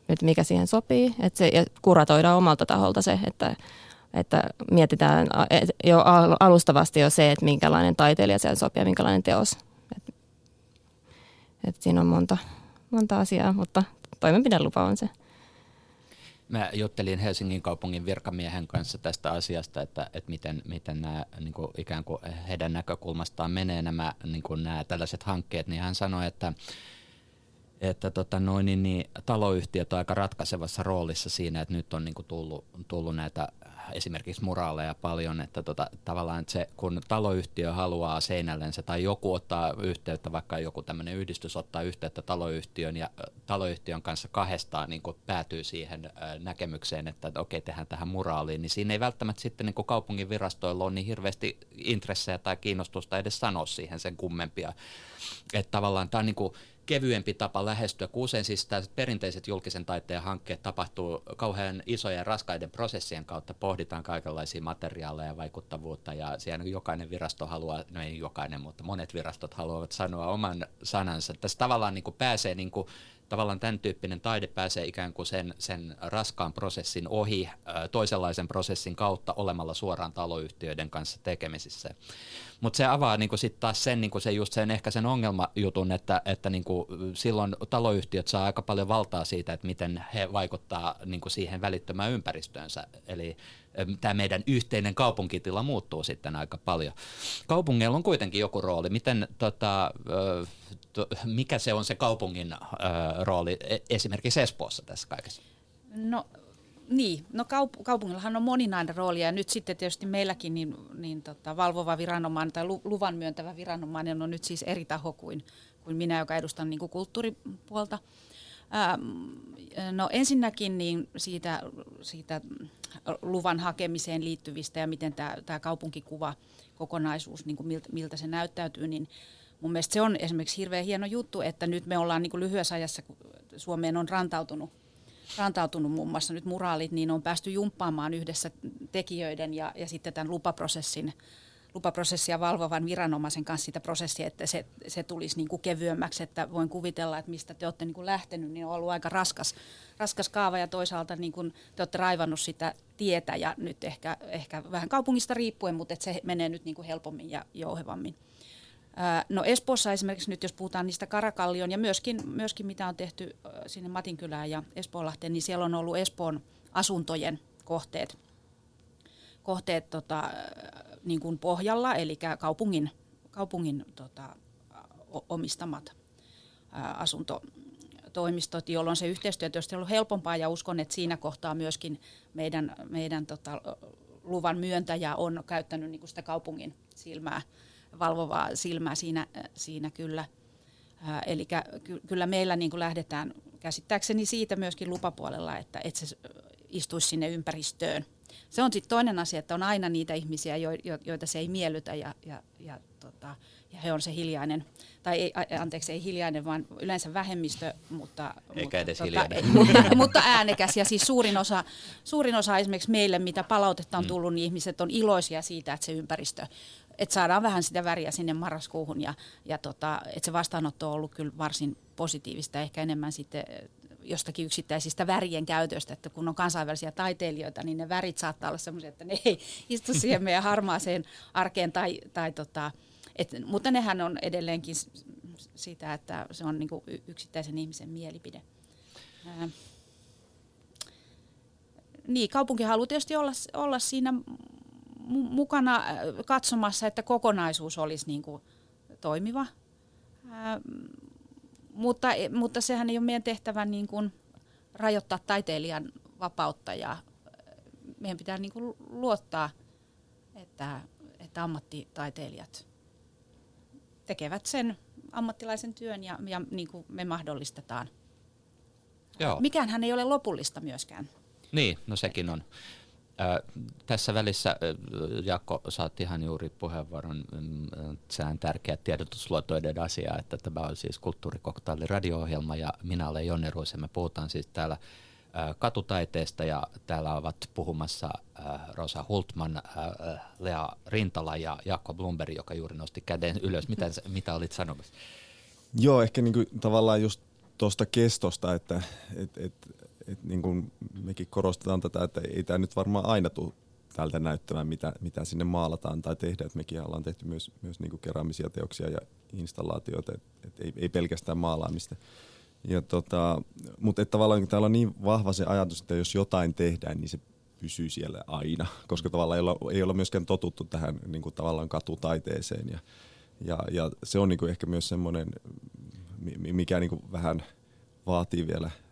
että mikä siihen sopii. Että se, ja kuratoidaan omalta taholta se, että, että mietitään jo alustavasti jo se, että minkälainen taiteilija siihen sopii ja minkälainen teos. Et, et siinä on monta, monta asiaa, mutta toimenpidelupa on se. Mä juttelin Helsingin kaupungin virkamiehen kanssa tästä asiasta, että, että miten, miten nämä niin kuin ikään kuin heidän näkökulmastaan menee nämä, niin kuin nämä tällaiset hankkeet, niin hän sanoi, että että tota noin, niin, niin, taloyhtiöt on aika ratkaisevassa roolissa siinä, että nyt on niin kuin tullut, tullut näitä esimerkiksi muraaleja paljon, että tota, tavallaan että se, kun taloyhtiö haluaa seinällensä tai joku ottaa yhteyttä, vaikka joku tämmöinen yhdistys ottaa yhteyttä taloyhtiön ja taloyhtiön kanssa kahdestaan niin päätyy siihen näkemykseen, että, okei, tehdään tähän muraaliin, niin siinä ei välttämättä sitten niin kaupungin virastoilla ole niin hirveästi intressejä tai kiinnostusta edes sanoa siihen sen kummempia. Että tavallaan tämä on niin kuin kevyempi tapa lähestyä, kun usein siis perinteiset julkisen taiteen hankkeet tapahtuu kauhean isojen ja raskaiden prosessien kautta, pohditaan kaikenlaisia materiaaleja ja vaikuttavuutta ja siellä jokainen virasto haluaa, no ei jokainen, mutta monet virastot haluavat sanoa oman sanansa. Tässä tavallaan niin kuin pääsee niin kuin tavallaan tämän tyyppinen taide pääsee ikään kuin sen, sen raskaan prosessin ohi toisenlaisen prosessin kautta olemalla suoraan taloyhtiöiden kanssa tekemisissä. Mutta se avaa niinku sitten taas sen, niinku se just sen ehkä sen ongelmajutun, että, että niinku silloin taloyhtiöt saa aika paljon valtaa siitä, että miten he vaikuttaa niinku siihen välittömään ympäristöönsä. Eli tämä meidän yhteinen kaupunkitila muuttuu sitten aika paljon. Kaupungeilla on kuitenkin joku rooli. Miten, tota, to, mikä se on se kaupungin rooli e, esimerkiksi Espoossa tässä kaikessa? No niin, no kaup- kaupungillahan on moninainen rooli ja nyt sitten tietysti meilläkin niin, niin tota, valvova viranomainen tai luvan myöntävä viranomainen on nyt siis eri taho kuin, kuin minä, joka edustan niin kuin kulttuuripuolta. Ähm, no ensinnäkin niin siitä, siitä luvan hakemiseen liittyvistä ja miten tämä, tämä kaupunkikuva kokonaisuus, niin kuin miltä, miltä se näyttäytyy, niin mun mielestä se on esimerkiksi hirveän hieno juttu, että nyt me ollaan niin kuin lyhyessä ajassa, kun Suomeen on rantautunut rantautunut muun muassa nyt muraalit, niin on päästy jumppaamaan yhdessä tekijöiden ja, ja sitten tämän lupaprosessin lupaprosessia valvovan viranomaisen kanssa sitä prosessia, että se, se tulisi niin kuin kevyemmäksi, että voin kuvitella, että mistä te olette niin kuin lähtenyt, niin on ollut aika raskas, raskas kaava ja toisaalta niin kuin te olette raivannut sitä tietä ja nyt ehkä, ehkä vähän kaupungista riippuen, mutta että se menee nyt niin kuin helpommin ja jouhevammin. No Espoossa esimerkiksi nyt, jos puhutaan niistä Karakallion ja myöskin, myöskin mitä on tehty sinne Matinkylään ja Espoonlahteen, niin siellä on ollut Espoon asuntojen kohteet, kohteet tota, niin kuin pohjalla, eli kaupungin, kaupungin tota, omistamat asuntotoimistot, jolloin se yhteistyö on ollut helpompaa ja uskon, että siinä kohtaa myöskin meidän, meidän tota, luvan myöntäjä on käyttänyt niin kuin sitä kaupungin silmää valvovaa silmää siinä, siinä kyllä. Eli ky, kyllä meillä niin kuin lähdetään käsittääkseni siitä myöskin lupapuolella, että, että se istuisi sinne ympäristöön Se on sitten toinen asia, että on aina niitä ihmisiä, joita se ei miellytä ja, ja, ja, tota, ja he on se hiljainen, tai ei, anteeksi, ei hiljainen, vaan yleensä vähemmistö, mutta, Eikä mutta, edes tota, mutta, <laughs> mutta äänekäs. Ja siis suurin osa, suurin osa esimerkiksi meille, mitä palautetta on mm. tullut, niin ihmiset on iloisia siitä, että se ympäristö että saadaan vähän sitä väriä sinne marraskuuhun ja, ja tota, että se vastaanotto on ollut kyllä varsin positiivista, ehkä enemmän sitten jostakin yksittäisistä värien käytöstä, että kun on kansainvälisiä taiteilijoita, niin ne värit saattaa olla sellaisia, että ne ei <laughs> istu siihen meidän harmaaseen arkeen, tai, tai tota, et, mutta nehän on edelleenkin sitä, että se on niinku yksittäisen ihmisen mielipide. Ää, niin, kaupunki haluaa tietysti olla, olla siinä mukana katsomassa, että kokonaisuus olisi niin kuin toimiva. Ää, mutta, mutta sehän ei ole meidän tehtävä niin kuin rajoittaa taiteilijan vapautta ja meidän pitää niin kuin luottaa, että, että ammattitaiteilijat tekevät sen ammattilaisen työn ja, ja niin kuin me mahdollistetaan. Joo. Mikään hän ei ole lopullista myöskään. Niin, no sekin on. Tässä välissä, Jakko, saat ihan juuri puheenvuoron. Mm, se on tärkeä tiedotusluotoiden asia, että tämä on siis kulttuurikoktaali radio-ohjelma ja minä olen Jonne Ruus me puhutaan siis täällä katutaiteesta ja täällä ovat puhumassa Rosa Hultman, Lea Rintala ja Jakko Blumberg, joka juuri nosti käden ylös. Mitä, mitä olit sanomassa? Joo, ehkä niinku tavallaan just tuosta kestosta, että et, et, et niin kuin mekin korostetaan tätä, että ei tämä nyt varmaan aina tule tältä näyttämään, mitä, mitä sinne maalataan tai tehdään. Että mekin ollaan tehty myös, myös niin kuin keraamisia teoksia ja installaatioita, että et ei, ei pelkästään maalaamista. Ja tota, mutta että tavallaan täällä on niin vahva se ajatus, että jos jotain tehdään, niin se pysyy siellä aina, <laughs> koska tavallaan ei olla, ei olla myöskään totuttu tähän niin kuin tavallaan katutaiteeseen. Ja, ja, ja se on niin kuin ehkä myös semmoinen, mikä niin kuin vähän vaatii vielä –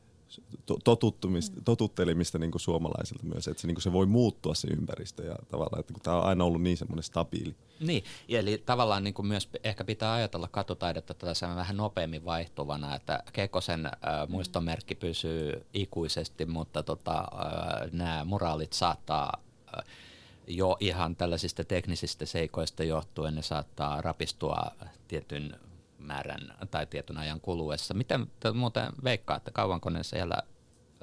totuttumista, totuttelemista niin kuin suomalaisilta myös, että se, niin se voi muuttua se ympäristö ja tavallaan, että kun tämä on aina ollut niin semmoinen stabiili. Niin, eli tavallaan niin kuin myös ehkä pitää ajatella katutaidetta tätä vähän nopeammin vaihtuvana, että Kekosen äh, muistomerkki pysyy ikuisesti, mutta tota, äh, nämä moraalit saattaa äh, jo ihan tällaisista teknisistä seikoista johtuen ne saattaa rapistua tietyn määrän tai tietyn ajan kuluessa. Miten te muuten veikkaatte, kauanko ne siellä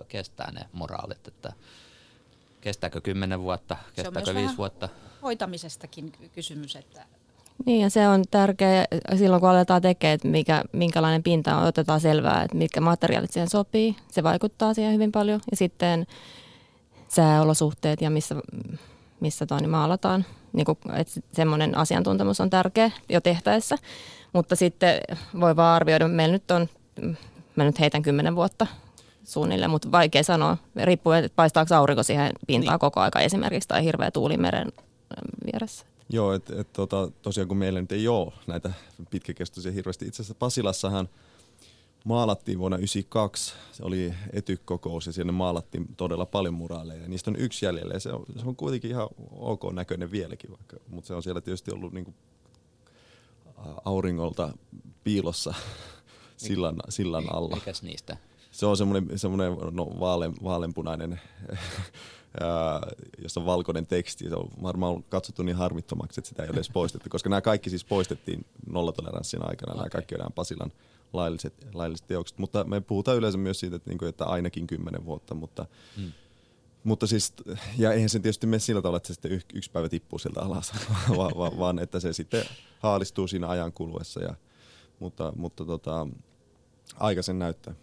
kestää ne moraalit, että kestääkö kymmenen vuotta, kestääkö viisi vuotta? hoitamisestakin kysymys, että niin ja se on tärkeää silloin, kun aletaan tekemään, että mikä, minkälainen pinta on, otetaan selvää, että mitkä materiaalit siihen sopii. Se vaikuttaa siihen hyvin paljon. Ja sitten sääolosuhteet ja missä, missä toi, niin maalataan. Niin kuin, että semmoinen asiantuntemus on tärkeä jo tehtäessä. Mutta sitten voi vaan arvioida, meillä nyt on, mä nyt heitän kymmenen vuotta suunnilleen, mutta vaikea sanoa. Riippuu, että paistaako aurinko siihen pintaan niin. koko aika esimerkiksi tai hirveä tuuli meren vieressä. Joo, että et, tota, tosiaan kun meillä nyt ei ole näitä pitkäkestoisia hirveästi. Itse asiassa Pasilassahan maalattiin vuonna 1992, se oli etykokous ja sinne maalattiin todella paljon muraaleja. Niistä on yksi jäljellä ja se on, se on kuitenkin ihan ok näköinen vieläkin, vaikka, mutta se on siellä tietysti ollut niin kuin auringolta piilossa <laughs> sillan, sillan alla. Mikäs niistä? Se on semmoinen, semmoinen no, vaalen, vaaleanpunainen, <laughs> jossa on valkoinen teksti. Se on varmaan katsottu niin harmittomaksi, että sitä ei ole edes poistettu, koska nämä kaikki siis poistettiin nollatoleranssin aikana. Okay. Nämä kaikki on Pasilan lailliset, lailliset teokset. Mutta me puhutaan yleensä myös siitä, että, niinku, että ainakin kymmenen vuotta, mutta hmm. Mutta siis, ja eihän se tietysti mene sillä tavalla, että se sitten yksi päivä tippuu sieltä alas, <laughs> vaan, vaan, vaan että se sitten haalistuu siinä ajan kuluessa. Ja, mutta mutta tota, aika sen näyttää.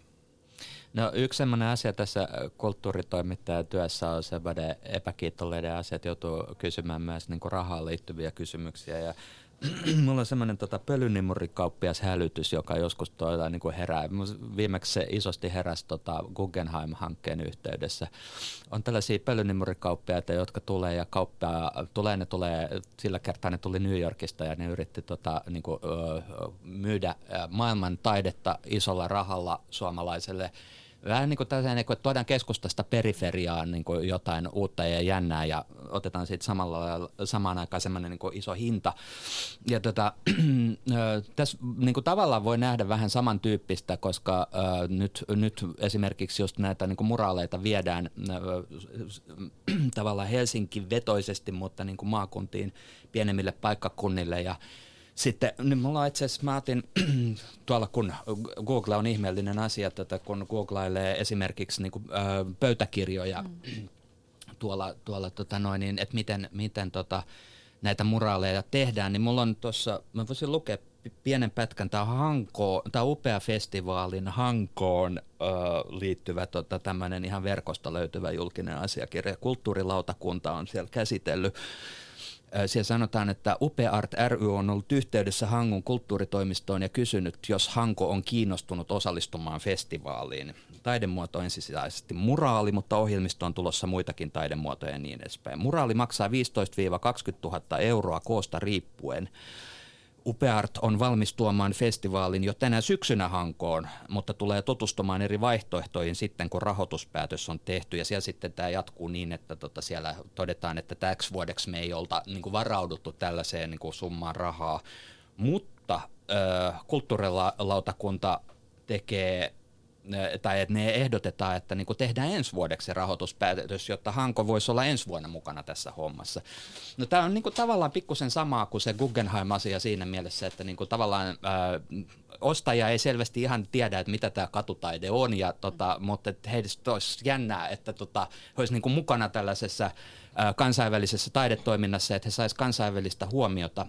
No yksi sellainen asia tässä kulttuuritoimittajan työssä on se, että epäkiitolleiden asiat joutuu kysymään myös niin rahaan liittyviä kysymyksiä ja <clears throat> Mulla on semmoinen tota, pölynimurikauppias hälytys, joka joskus tuota, niin kuin herää. Viimeksi se isosti heräsi tota, Guggenheim-hankkeen yhteydessä. On tällaisia pölynimurikauppiaita, jotka tulee ja kauppaa, tulee, ne tulee, sillä kertaa ne tuli New Yorkista ja ne yritti tota, niin kuin, ö, myydä maailman taidetta isolla rahalla suomalaiselle vähän niin kuin tällainen, niin kuin, että tuodaan keskustasta periferiaan niin kuin jotain uutta ja jännää ja otetaan siitä samalla, samaan aikaan semmoinen niin iso hinta. Ja tota, <clears throat> tässä niin kuin tavallaan voi nähdä vähän samantyyppistä, koska äh, nyt, nyt esimerkiksi just näitä niin kuin muraaleita viedään äh, <clears throat> tavallaan Helsinki vetoisesti, mutta niin kuin maakuntiin pienemmille paikkakunnille ja sitten niin mulla itse asiassa, mä otin <clears throat> tuolla, kun Google on ihmeellinen asia, että kun googlailee esimerkiksi niin kuin, ö, pöytäkirjoja mm. <clears throat> tuolla, tuolla tota noin, niin, että miten, miten tota, näitä muraaleja tehdään, niin mulla on tuossa, mä voisin lukea pienen pätkän, tämä Hanko, tämä upea festivaalin Hankoon ö, liittyvä tota, tämmöinen ihan verkosta löytyvä julkinen asiakirja. Kulttuurilautakunta on siellä käsitellyt siellä sanotaan, että UpeArt ry on ollut yhteydessä Hangon kulttuuritoimistoon ja kysynyt, jos Hanko on kiinnostunut osallistumaan festivaaliin. Taidemuoto ensisijaisesti muraali, mutta ohjelmisto on tulossa muitakin taidemuotoja ja niin edespäin. Muraali maksaa 15-20 000 euroa koosta riippuen. Upeart on valmis tuomaan festivaalin jo tänä syksynä Hankoon, mutta tulee tutustumaan eri vaihtoehtoihin sitten, kun rahoituspäätös on tehty. Ja siellä sitten tämä jatkuu niin, että tota siellä todetaan, että täksi vuodeksi me ei olta niin varauduttu tällaiseen niin summaan rahaa. Mutta äh, kulttuurilautakunta tekee tai että ne ehdotetaan, että niin tehdään ensi vuodeksi se rahoituspäätös, jotta Hanko voisi olla ensi vuonna mukana tässä hommassa. No tämä on niin kuin tavallaan pikkusen samaa kuin se Guggenheim-asia siinä mielessä, että niin kuin tavallaan ää, ostaja ei selvästi ihan tiedä, että mitä tämä katutaide on, ja, tota, mutta heistä olisi jännää, että tota, he olisi niin kuin mukana tällaisessa ää, kansainvälisessä taidetoiminnassa, että he saisivat kansainvälistä huomiota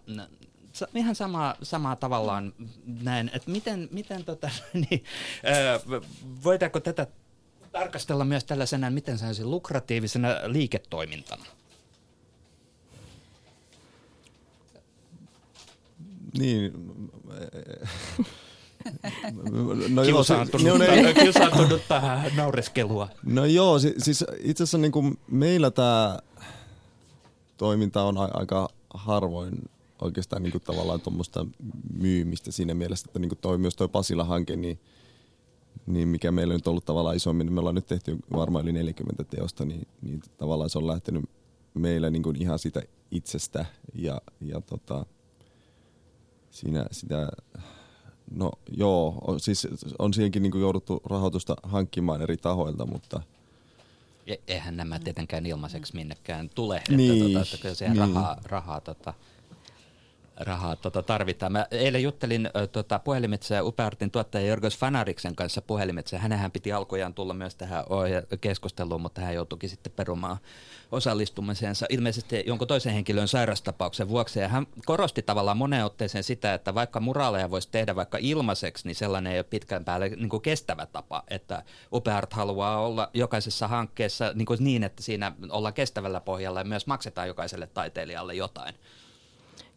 ihan samaa, samaa tavallaan näin, että miten, miten tota, <laughs> niin, ö, voidaanko tätä tarkastella myös tällaisena, miten se lukratiivisena liiketoimintana? Niin. <laughs> No joo, no, <laughs> kiusaantunut tähän naureskelua. No joo, siis, siis itse asiassa niin kuin meillä tämä toiminta on aika harvoin oikeastaan niin kuin tavallaan tuommoista myymistä siinä mielessä, että niin kuin toi, myös tuo Pasila-hanke, niin, niin mikä meillä on nyt ollut tavallaan isommin, niin me ollaan nyt tehty varmaan yli 40 teosta, niin, niin tavallaan se on lähtenyt meillä niin kuin ihan sitä itsestä ja, ja tota, siinä sitä, no joo, siis on siihenkin niin kuin jouduttu rahoitusta hankkimaan eri tahoilta, mutta – e, Eihän nämä tietenkään ilmaiseksi minnekään tule, niin, että, tota, että siihen niin. rahaa, rahaa tota, rahaa tota, tarvitaan. Mä eilen juttelin ö, tota, puhelimitse Upeartin tuottaja Jorgos Fanariksen kanssa puhelimitse. Hänenhän piti alkujaan tulla myös tähän keskusteluun, mutta hän joutuikin sitten perumaan osallistumisensa ilmeisesti jonkun toisen henkilön sairastapauksen vuoksi. Ja hän korosti tavallaan moneen otteeseen sitä, että vaikka muraaleja voisi tehdä vaikka ilmaiseksi, niin sellainen ei ole pitkän päälle niin kuin kestävä tapa. Että Upeart haluaa olla jokaisessa hankkeessa niin, kuin niin, että siinä ollaan kestävällä pohjalla ja myös maksetaan jokaiselle taiteilijalle jotain.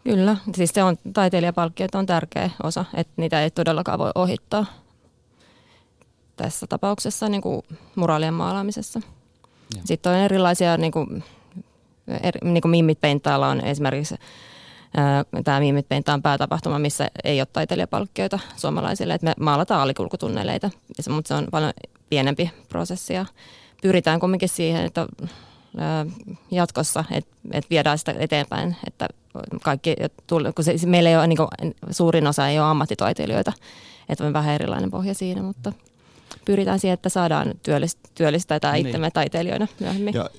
Kyllä, siis se on, taiteilijapalkkiot on tärkeä osa, että niitä ei todellakaan voi ohittaa tässä tapauksessa niin kuin muraalien maalaamisessa. Ja. Sitten on erilaisia, niin kuin, eri, niin kuin Mimmit Peintaalla on esimerkiksi tämä Mimmit Peintaan päätapahtuma, missä ei ole taiteilijapalkkioita suomalaisille, että me maalataan alikulkutunneleita, mutta se on paljon pienempi prosessi ja pyritään kumminkin siihen, että jatkossa, että et viedään sitä eteenpäin, että kaikki, kun se, meillä ei ole, niin kuin, suurin osa ei ole ammattitaiteilijoita, että on vähän erilainen pohja siinä, mutta pyritään siihen, että saadaan työllistää tai niin. itsemme taiteilijoina myöhemmin. Ja,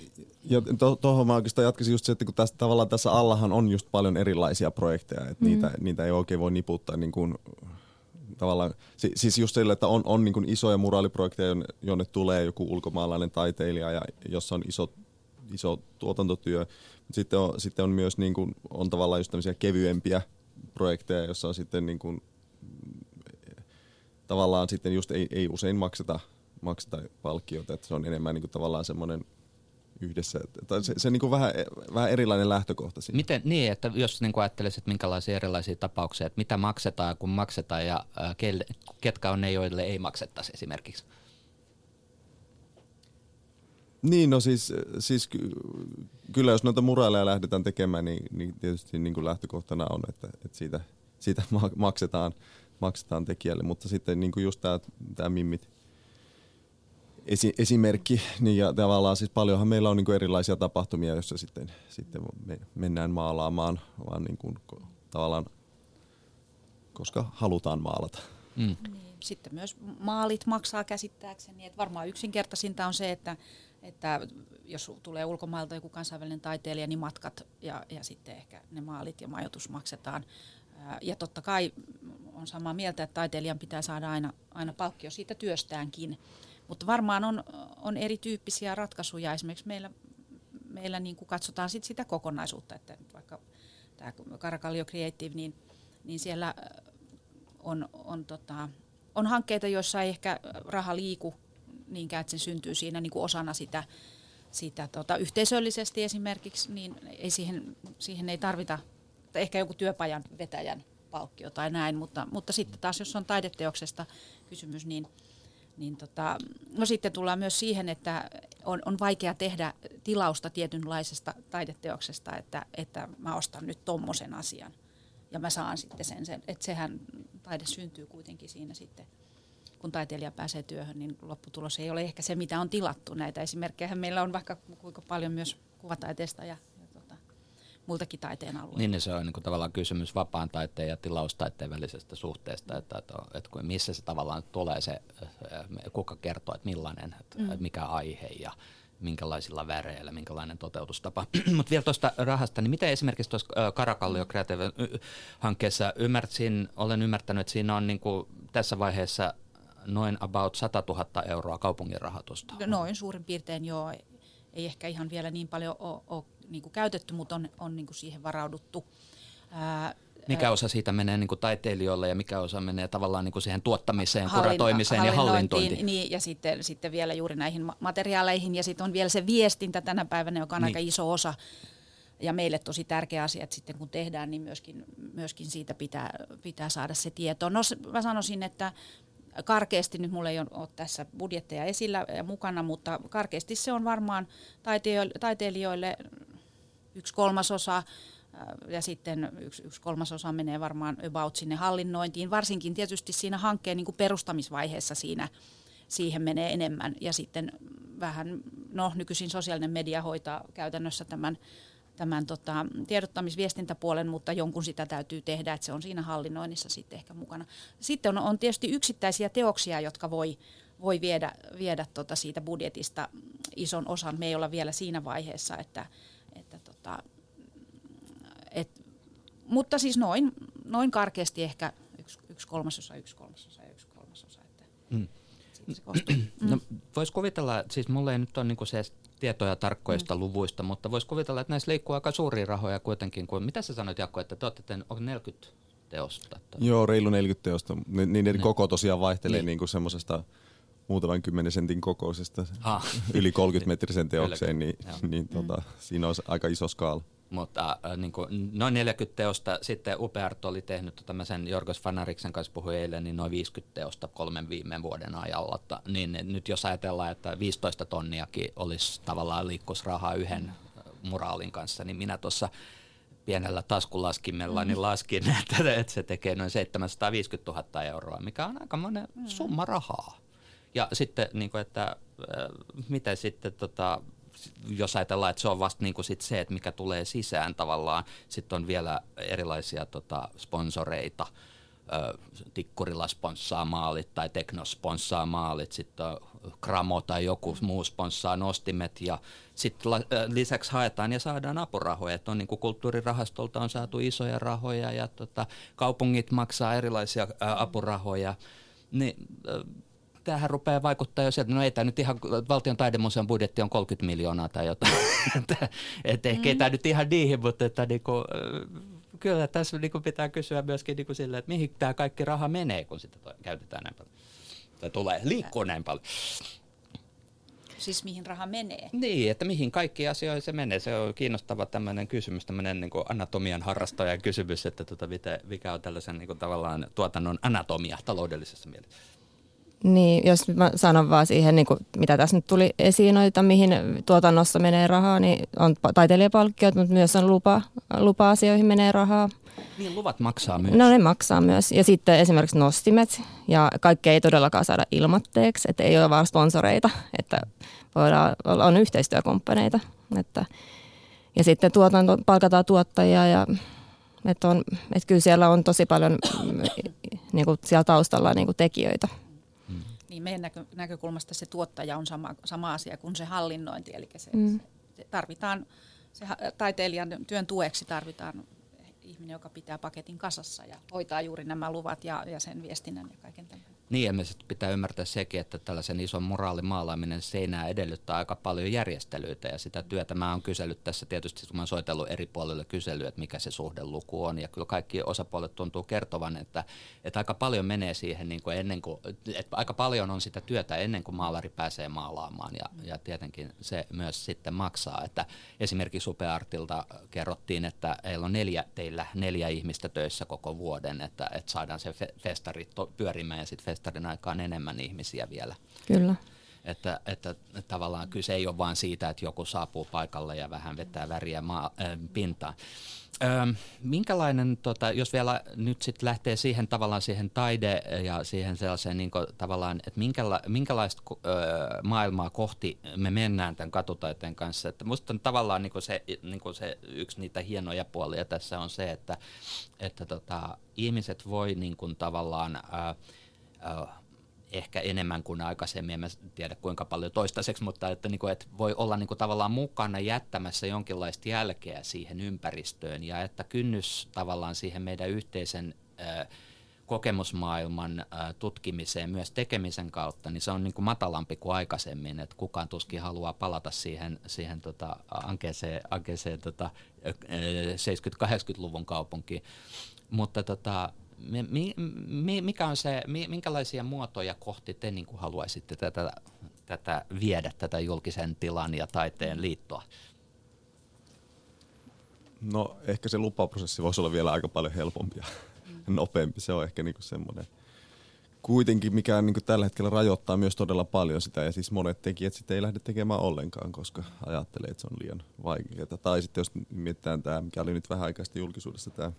ja tuohon to, mä oikeastaan jatkaisin just se, että kun tässä, tavallaan tässä allahan on just paljon erilaisia projekteja, että mm. niitä, niitä ei oikein voi niputtaa niin kuin, tavallaan, siis just sille, että on, on niin kuin isoja muraaliprojekteja, jonne, jonne tulee joku ulkomaalainen taiteilija ja jossa on iso iso tuotantotyö. Sitten on, sitten on myös niin kuin, on tavallaan just tämmöisiä kevyempiä projekteja, joissa on sitten niin kuin, tavallaan sitten just ei, ei usein makseta, makseta palkkiota, että se on enemmän niin kuin tavallaan semmoinen yhdessä. Tai se, se niin kuin vähän, vähän erilainen lähtökohta siinä. Miten, niin, että jos niin kuin ajattelisit, minkälaisia erilaisia tapauksia, että mitä maksetaan, kun maksetaan ja äh, ketkä on ne, joille ei maksettaisi esimerkiksi? Niin, no siis, siis ky- kyllä jos noita muraaleja lähdetään tekemään, niin, niin tietysti niin kuin lähtökohtana on, että, että siitä, siitä maksetaan, maksetaan tekijälle. Mutta sitten niin kuin just tämä, tämä mimmit, esi- esimerkki. Niin ja tavallaan siis paljonhan meillä on niin kuin erilaisia tapahtumia, joissa sitten, sitten me mennään maalaamaan, vaan niin kuin, tavallaan koska halutaan maalata. Mm. Niin, sitten myös maalit maksaa käsittääkseni. Että varmaan yksinkertaisinta on se, että, että jos tulee ulkomailta joku kansainvälinen taiteilija, niin matkat ja, ja sitten ehkä ne maalit ja majoitus maksetaan. Ja totta kai on samaa mieltä, että taiteilijan pitää saada aina, aina palkkio siitä työstäänkin. Mutta varmaan on, on erityyppisiä ratkaisuja. Esimerkiksi meillä, meillä niin kuin katsotaan sit sitä kokonaisuutta, että vaikka tämä Karakallio Creative, niin, niin siellä on, on, tota, on hankkeita, joissa ei ehkä raha liiku niinkään, että se syntyy siinä niin kuin osana sitä, sitä tota, yhteisöllisesti esimerkiksi, niin ei siihen, siihen ei tarvita ehkä joku työpajan vetäjän palkkio tai näin, mutta, mutta sitten taas jos on taideteoksesta kysymys, niin, niin tota, no sitten tullaan myös siihen, että on, on vaikea tehdä tilausta tietynlaisesta taideteoksesta, että, että mä ostan nyt tommosen asian ja mä saan sitten sen, sen että sehän taide syntyy kuitenkin siinä sitten kun taiteilija pääsee työhön, niin lopputulos ei ole ehkä se, mitä on tilattu. Näitä esimerkkejä meillä on vaikka kuinka paljon myös kuvataiteesta ja, ja tota, muiltakin taiteen alueilta. Niin, niin se on niin kuin tavallaan kysymys vapaan taiteen ja tilaustaiteen välisestä suhteesta, että, että, että missä se tavallaan tulee se, kuka kertoo, että millainen, että, mm. mikä aihe ja minkälaisilla väreillä, minkälainen toteutustapa. <clears throat> Mutta vielä tuosta rahasta, niin miten esimerkiksi tuossa Karakallio Creative-hankkeessa ymmärsin, olen ymmärtänyt, että siinä on niin kuin tässä vaiheessa noin about 100 000 euroa kaupungin rahoitusta. Noin suurin piirtein joo. Ei ehkä ihan vielä niin paljon ole, ole niin kuin käytetty, mutta on, on niin kuin siihen varauduttu. Ää, mikä osa siitä menee niin kuin taiteilijoille ja mikä osa menee tavallaan niin kuin siihen tuottamiseen, Hallin, kuratoimiseen ja hallintointiin. Niin, ja sitten, sitten vielä juuri näihin materiaaleihin ja sitten on vielä se viestintä tänä päivänä, joka on niin. aika iso osa ja meille tosi tärkeä asia, että sitten kun tehdään, niin myöskin, myöskin siitä pitää, pitää saada se tieto. No mä sanoisin, että karkeasti, nyt mulla ei ole tässä budjetteja esillä ja mukana, mutta karkeasti se on varmaan taiteilijoille yksi kolmasosa, ja sitten yksi, yksi kolmasosa menee varmaan about sinne hallinnointiin, varsinkin tietysti siinä hankkeen niin kuin perustamisvaiheessa siinä siihen menee enemmän. Ja sitten vähän, no nykyisin sosiaalinen media hoitaa käytännössä tämän, tämän tota, tiedottamisviestintäpuolen, mutta jonkun sitä täytyy tehdä, että se on siinä hallinnoinnissa sitten ehkä mukana. Sitten on, on tietysti yksittäisiä teoksia, jotka voi, voi viedä, viedä tota siitä budjetista ison osan. Me ei olla vielä siinä vaiheessa, että, että tota, et, mutta siis noin, noin karkeasti ehkä yksi, yksi kolmasosa, yksi kolmasosa. Että mm. No, Voisi kuvitella, siis mulla ei nyt ole niinku se tietoja tarkkoista mm. luvuista, mutta voisi kuvitella, että näissä liikkuu aika suuria rahoja kuitenkin. Kuin, mitä sä sanoit Jakko, että te olette tehneet, 40 teosta? Tai? Joo, reilu 40 teosta. Niin, niin. koko tosiaan vaihtelee niin. niin semmoisesta muutaman kymmenen sentin kokoisesta ah. yli 30 metrisen teokseen, niin, niin tota, mm. siinä on aika iso skaala. Mutta äh, niin kuin noin 40 teosta, sitten Upeart oli tehnyt, tota mä sen Jorgos Fanariksen kanssa puhuin eilen, niin noin 50 teosta kolmen viime vuoden ajalla. Että, niin nyt jos ajatellaan, että 15 tonniakin olisi tavallaan liikkusrahaa yhden muraalin kanssa, niin minä tuossa pienellä taskulaskimella niin laskin, <laughs> että, että se tekee noin 750 000 euroa, mikä on aika monen mm. summa rahaa. Ja sitten, niin kuin, että äh, miten sitten tota, jos ajatellaan, että se on vasta niin kuin sit se, että mikä tulee sisään tavallaan, sitten on vielä erilaisia tota, sponsoreita, Tikkurilla sponssaa maalit tai Tekno sponssaa maalit, sitten Kramo tai joku muu sponssaa nostimet. Ja sitten lisäksi haetaan ja saadaan apurahoja, että on niin kuin kulttuurirahastolta on saatu isoja rahoja ja tota, kaupungit maksaa erilaisia apurahoja, niin tämähän rupeaa vaikuttaa jo sieltä, no ei tämä nyt ihan, valtion taidemuseon budjetti on 30 miljoonaa tai jotain, <laughs> että ehkä mm. tämä nyt ihan niihin, mutta että niinku, kyllä tässä niinku pitää kysyä myöskin niinku sille, että mihin tämä kaikki raha menee, kun sitä käytetään näin paljon. Tai tulee, liikkuu näin paljon. Siis mihin raha menee? Niin, että mihin kaikki asioihin se menee. Se on kiinnostava tämmöinen kysymys, tämmöinen niin anatomian harrastajan kysymys, että tota, mikä on tällaisen niin kuin, tavallaan tuotannon anatomia taloudellisessa mielessä. Niin, jos mä sanon vaan siihen, niin kuin, mitä tässä nyt tuli esiin, noita, mihin tuotannossa menee rahaa, niin on taiteilijapalkkiot, mutta myös on lupa, lupa-asioihin menee rahaa. Niin, luvat maksaa myös. No ne maksaa myös. Ja sitten esimerkiksi nostimet, ja kaikkea ei todellakaan saada ilmatteeksi, että ei ole vaan sponsoreita, että voidaan, on yhteistyökumppaneita. Että, ja sitten tuotanto, palkataan tuottajia ja että, on, että kyllä siellä on tosi paljon niin kuin siellä taustalla niin kuin tekijöitä. Niin meidän näkö, näkökulmasta se tuottaja on sama, sama asia kuin se hallinnointi, eli se, mm. se tarvitaan, se taiteilijan työn tueksi tarvitaan ihminen, joka pitää paketin kasassa ja hoitaa juuri nämä luvat ja, ja sen viestinnän ja kaiken tämän. Niin, ja me pitää ymmärtää sekin, että tällaisen ison moraalimaalaaminen seinää edellyttää aika paljon järjestelyitä. Ja sitä työtä mä oon kysellyt tässä tietysti, kun mä oon soitellut eri puolille kyselyä, että mikä se suhdeluku on. Ja kyllä kaikki osapuolet tuntuu kertovan, että, että aika paljon menee siihen niin kuin ennen kuin, että aika paljon on sitä työtä ennen kuin maalari pääsee maalaamaan. Ja, ja tietenkin se myös sitten maksaa, että esimerkiksi Superartilta kerrottiin, että heillä on neljä, teillä neljä ihmistä töissä koko vuoden, että, että saadaan se festari pyörimään ja sitten festarin aikaan enemmän ihmisiä vielä. Kyllä. Että, että, tavallaan kyse ei ole vain siitä, että joku saapuu paikalle ja vähän vetää väriä maa, äh, pintaan. Öö, minkälainen, tota, jos vielä nyt sitten lähtee siihen tavallaan siihen taide ja siihen sellaiseen niin kuin, tavallaan, että minkäla, minkälaista öö, maailmaa kohti me mennään tämän katutaiteen kanssa. Että musta on tavallaan niin kuin se, niin kuin se yksi niitä hienoja puolia tässä on se, että, että tota, ihmiset voi niin kuin, tavallaan öö, ehkä enemmän kuin aikaisemmin, en tiedä kuinka paljon toistaiseksi, mutta että, niin kuin, että voi olla niin kuin, tavallaan mukana jättämässä jonkinlaista jälkeä siihen ympäristöön ja että kynnys tavallaan siihen meidän yhteisen äh, kokemusmaailman äh, tutkimiseen myös tekemisen kautta, niin se on niin kuin matalampi kuin aikaisemmin, että kukaan tuskin haluaa palata siihen, siihen tota, ankeeseen, ankeeseen tota, äh, 70-80-luvun kaupunkiin. Mutta tota, mi, mi, mikä on se, minkälaisia muotoja kohti te niin kuin haluaisitte tätä, tätä viedä, tätä julkisen tilan ja taiteen liittoa? No ehkä se lupaprosessi voisi olla vielä aika paljon helpompi ja mm. nopeampi. Se on ehkä niinku semmoinen kuitenkin, mikä niinku tällä hetkellä rajoittaa myös todella paljon sitä. Ja siis monet tekijät sitten ei lähde tekemään ollenkaan, koska ajattelee, että se on liian vaikeaa. Tai sitten jos mietitään tämä, mikä oli nyt vähän aikaisesti julkisuudessa, tämä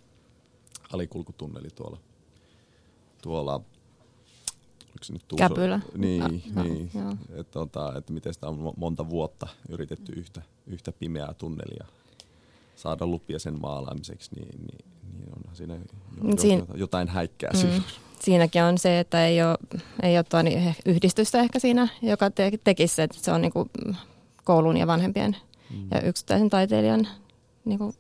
alikulkutunneli tuolla, tuolla oliko se nyt Tuuso? Käpylä. Niin, no, niin no, että, tota, että miten sitä on monta vuotta yritetty yhtä, yhtä pimeää tunnelia saada lupia sen maalaamiseksi, niin, niin, niin onhan siinä jo, Siin, jotain häikkää mm, siinä. Siinäkin on se, että ei ole, ei ole niin yhdistystä ehkä siinä, joka te, tekisi että se on niin kuin koulun ja vanhempien mm. ja yksittäisen taiteilijan niin kuin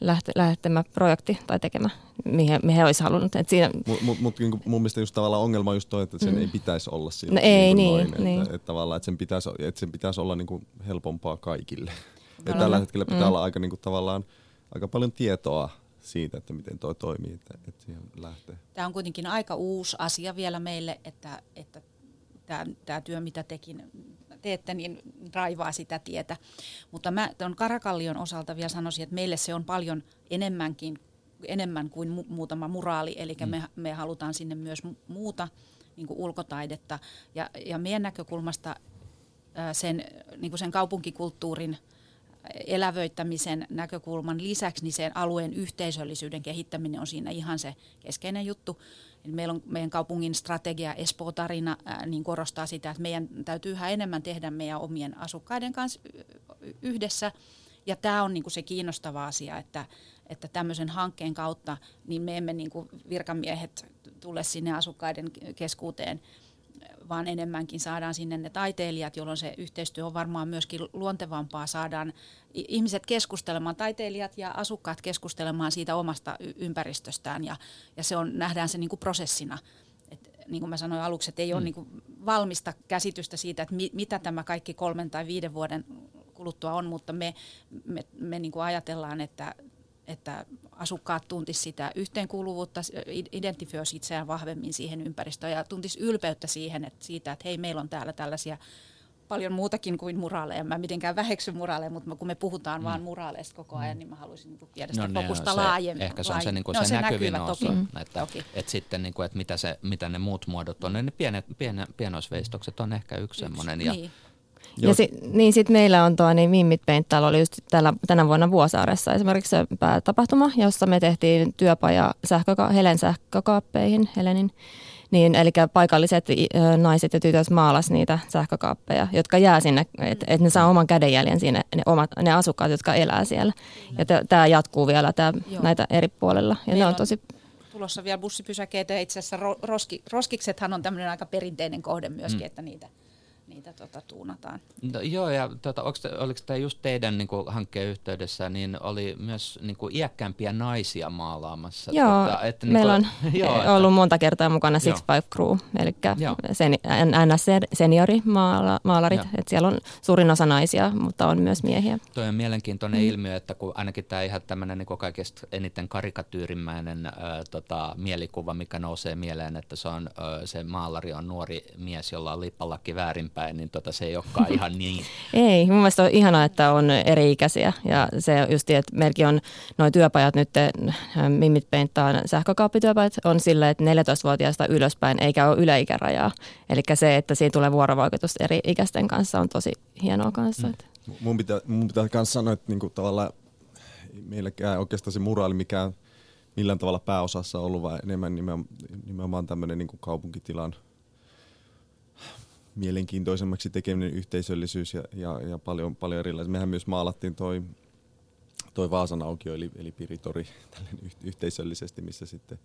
lähte, lähtemä projekti tai tekemä, mihin, mihin he olisi halunnut. Et siinä... Mutta mut, mut, niin mun mielestä just tavallaan ongelma on just toi, että sen mm. ei pitäisi olla siinä. No ei niin, noin, niin. Että, että, tavallaan, että sen pitäisi, että sen pitäisi olla niin kuin helpompaa kaikille. <laughs> Ja tällä hetkellä pitää mm. olla aika, niin kuin, tavallaan, aika paljon tietoa siitä, että miten toi toimii, että, että siihen lähtee. Tämä on kuitenkin aika uusi asia vielä meille, että, että tämä, tämä työ, mitä tekin teette, niin raivaa sitä tietä. Mutta mä tuon Karakallion osalta vielä sanoisin, että meille se on paljon enemmänkin enemmän kuin mu- muutama muraali, eli mm. me, me halutaan sinne myös muuta niin kuin ulkotaidetta. Ja, ja meidän näkökulmasta sen, niin kuin sen kaupunkikulttuurin elävöittämisen näkökulman lisäksi, niin sen alueen yhteisöllisyyden kehittäminen on siinä ihan se keskeinen juttu. Meillä on meidän kaupungin strategia Espoo-tarina niin korostaa sitä, että meidän täytyy yhä enemmän tehdä meidän omien asukkaiden kanssa yhdessä. Ja tämä on niin kuin se kiinnostava asia, että, että tämmöisen hankkeen kautta niin me emme niin kuin virkamiehet tule sinne asukkaiden keskuuteen – vaan enemmänkin saadaan sinne ne taiteilijat, jolloin se yhteistyö on varmaan myöskin luontevampaa. Saadaan ihmiset keskustelemaan, taiteilijat ja asukkaat keskustelemaan siitä omasta ympäristöstään ja, ja se on, nähdään se niin kuin prosessina. Et, niin kuin mä sanoin aluksi, että ei mm. ole niin kuin valmista käsitystä siitä, että mi, mitä tämä kaikki kolmen tai viiden vuoden kuluttua on, mutta me, me, me niin kuin ajatellaan, että että asukkaat tuntis sitä yhteenkuuluvuutta, identifioisi itseään vahvemmin siihen ympäristöön ja tuntis ylpeyttä siihen, että siitä, että hei, meillä on täällä tällaisia paljon muutakin kuin muraaleja. Mä mitenkään väheksy muraaleja, mutta kun me puhutaan mm. vaan muraaleista koko ajan, niin mä haluaisin niin viedä sitä no, fokusta laajemmin. Ehkä se on se, niin kuin no, se, se näkyvin osa. Toki. Että, toki. että sitten, niin kuin, että mitä, se, mitä ne muut muodot on, ne pienet, pienet, pienoisveistokset on ehkä yksi, yksi semmoinen. Ja, niin. Ja si, niin sitten meillä on tuo niin Mimmit Paint oli just tällä, tänä vuonna Vuosaaressa esimerkiksi se päätapahtuma, jossa me tehtiin työpaja sähköka- Helen sähkökaappeihin, Helenin. Niin, eli paikalliset naiset ja tytöt maalas niitä sähkökaappeja, jotka jää sinne, että et ne saa oman kädenjäljen sinne, ne, omat, ne asukkaat, jotka elää siellä. Ja tämä jatkuu vielä tää, näitä eri puolilla. Ja ne on tosi tulossa vielä bussipysäkeitä. Itse asiassa roski, roskiksethan on tämmöinen aika perinteinen kohde myöskin, mm. että niitä niitä tota, tuunataan. No, joo, ja tota, te, oliko tämä just teidän niin kuin, hankkeen yhteydessä, niin oli myös niin kuin, iäkkäämpiä naisia maalaamassa? Joo, tota, että, niin meillä kuin, on <laughs> joo, että, ollut monta kertaa mukana Six Five Crew, eli sen, NS-seniorimaalarit, että siellä on suurin osa naisia, mutta on myös miehiä. Tuo on mielenkiintoinen mm. ilmiö, että kun ainakin tämä ihan tämmöinen niin kaikista eniten karikatyyrimäinen äh, tota, mielikuva, mikä nousee mieleen, että se, on, äh, se maalari on nuori mies, jolla on lippalakki väärinpäin, päin, niin tota, se ei olekaan ihan <laughs> niin. Ei, mun mielestä on ihanaa, että on eri-ikäisiä ja se just, että meilläkin on noin työpajat nyt, äh, Mimmit Peinttaan sähkökaappityöpajat on silleen, että 14-vuotiaasta ylöspäin eikä ole yläikärajaa. Eli se, että siinä tulee vuorovaikutus eri ikäisten kanssa on tosi hienoa kanssa. Mm. Mun pitää, mun pitää myös sanoa, että niinku tavallaan meilläkään oikeastaan se muraali mikään millään tavalla pääosassa ollut, vaan enemmän nimenomaan, tämmöinen niin kaupunkitilan – mielenkiintoisemmaksi tekeminen yhteisöllisyys ja, ja, ja paljon, paljon erilaisia. Mehän myös maalattiin toi, toi Vaasan aukio eli, eli Piritori <laughs> yhteisöllisesti, missä sitten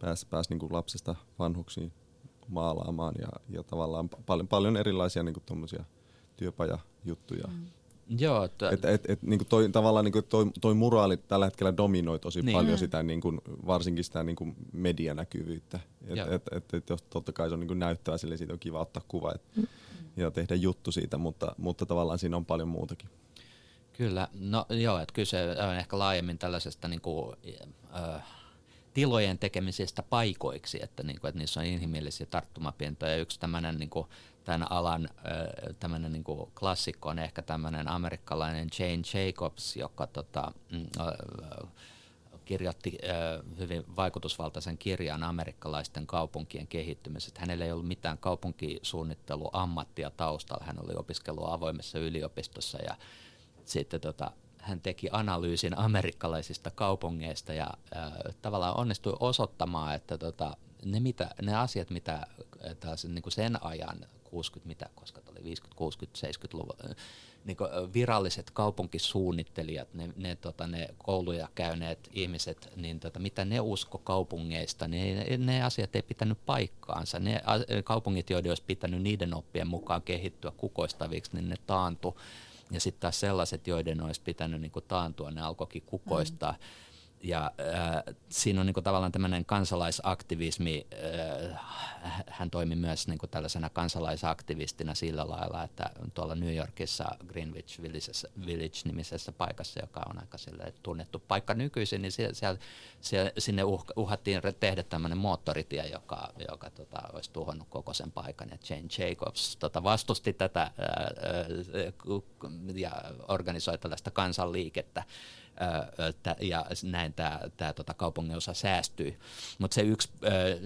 pääsi pääs niin lapsesta vanhuksiin maalaamaan ja, ja tavallaan paljon, paljon erilaisia niin työpajajuttuja. Mm. Joo, että... Et, et, et, niin toi, tavallaan niin toi, toi muraali tällä hetkellä dominoi tosi niin. paljon mm. sitä, niin kuin, varsinkin sitä niin kuin medianäkyvyyttä. Et, et, et, et, jos totta kai se on niin kuin näyttävä, sille siitä on kiva ottaa kuva et, mm. ja tehdä juttu siitä, mutta, mutta tavallaan siinä on paljon muutakin. Kyllä, no joo, että kyse on ehkä laajemmin tällaisesta niin kuin, äh, tilojen tekemisestä paikoiksi, että, niin kuin, että niissä on inhimillisiä tarttumapintoja. Yksi tämmöinen niin kuin, tämän alan tämmöinen niin kuin klassikko on ehkä tämmöinen amerikkalainen Jane Jacobs, joka tota, mm, kirjoitti hyvin vaikutusvaltaisen kirjan amerikkalaisten kaupunkien kehittymisestä. Hänellä ei ollut mitään kaupunkisuunnitteluammattia taustalla. Hän oli opiskellut avoimessa yliopistossa ja sitten tota, hän teki analyysin amerikkalaisista kaupungeista ja äh, tavallaan onnistui osoittamaan, että tota, ne, mitä, ne asiat, mitä taas, niin kuin sen ajan 60, mitä, koska oli 50, 60, 70-luvun, niin viralliset kaupunkisuunnittelijat, ne, ne, tota, ne kouluja käyneet ihmiset, niin tota, mitä ne usko kaupungeista, niin ne, ne asiat ei pitänyt paikkaansa. Ne kaupungit, joiden olisi pitänyt niiden oppien mukaan kehittyä kukoistaviksi, niin ne taantu. Ja sitten taas sellaiset, joiden olisi pitänyt niin kuin taantua, ne alkoikin kukoistaa. Mm ja äh, siinä on niin kuin, tavallaan tämmöinen kansalaisaktivismi, äh, hän toimi myös niin kuin, tällaisena kansalaisaktivistina sillä lailla, että tuolla New Yorkissa Greenwich Village-nimisessä paikassa, joka on aika tunnettu paikka nykyisin, niin siellä, siellä, siellä, sinne uh, uhattiin tehdä tämmöinen moottoritie, joka, joka tota, olisi tuhonnut koko sen paikan, ja Jane Jacobs tota, vastusti tätä ää, ää, ja organisoi tällaista kansanliikettä, ja näin tämä, tämä tota kaupunginosa säästyi. Mutta se yksi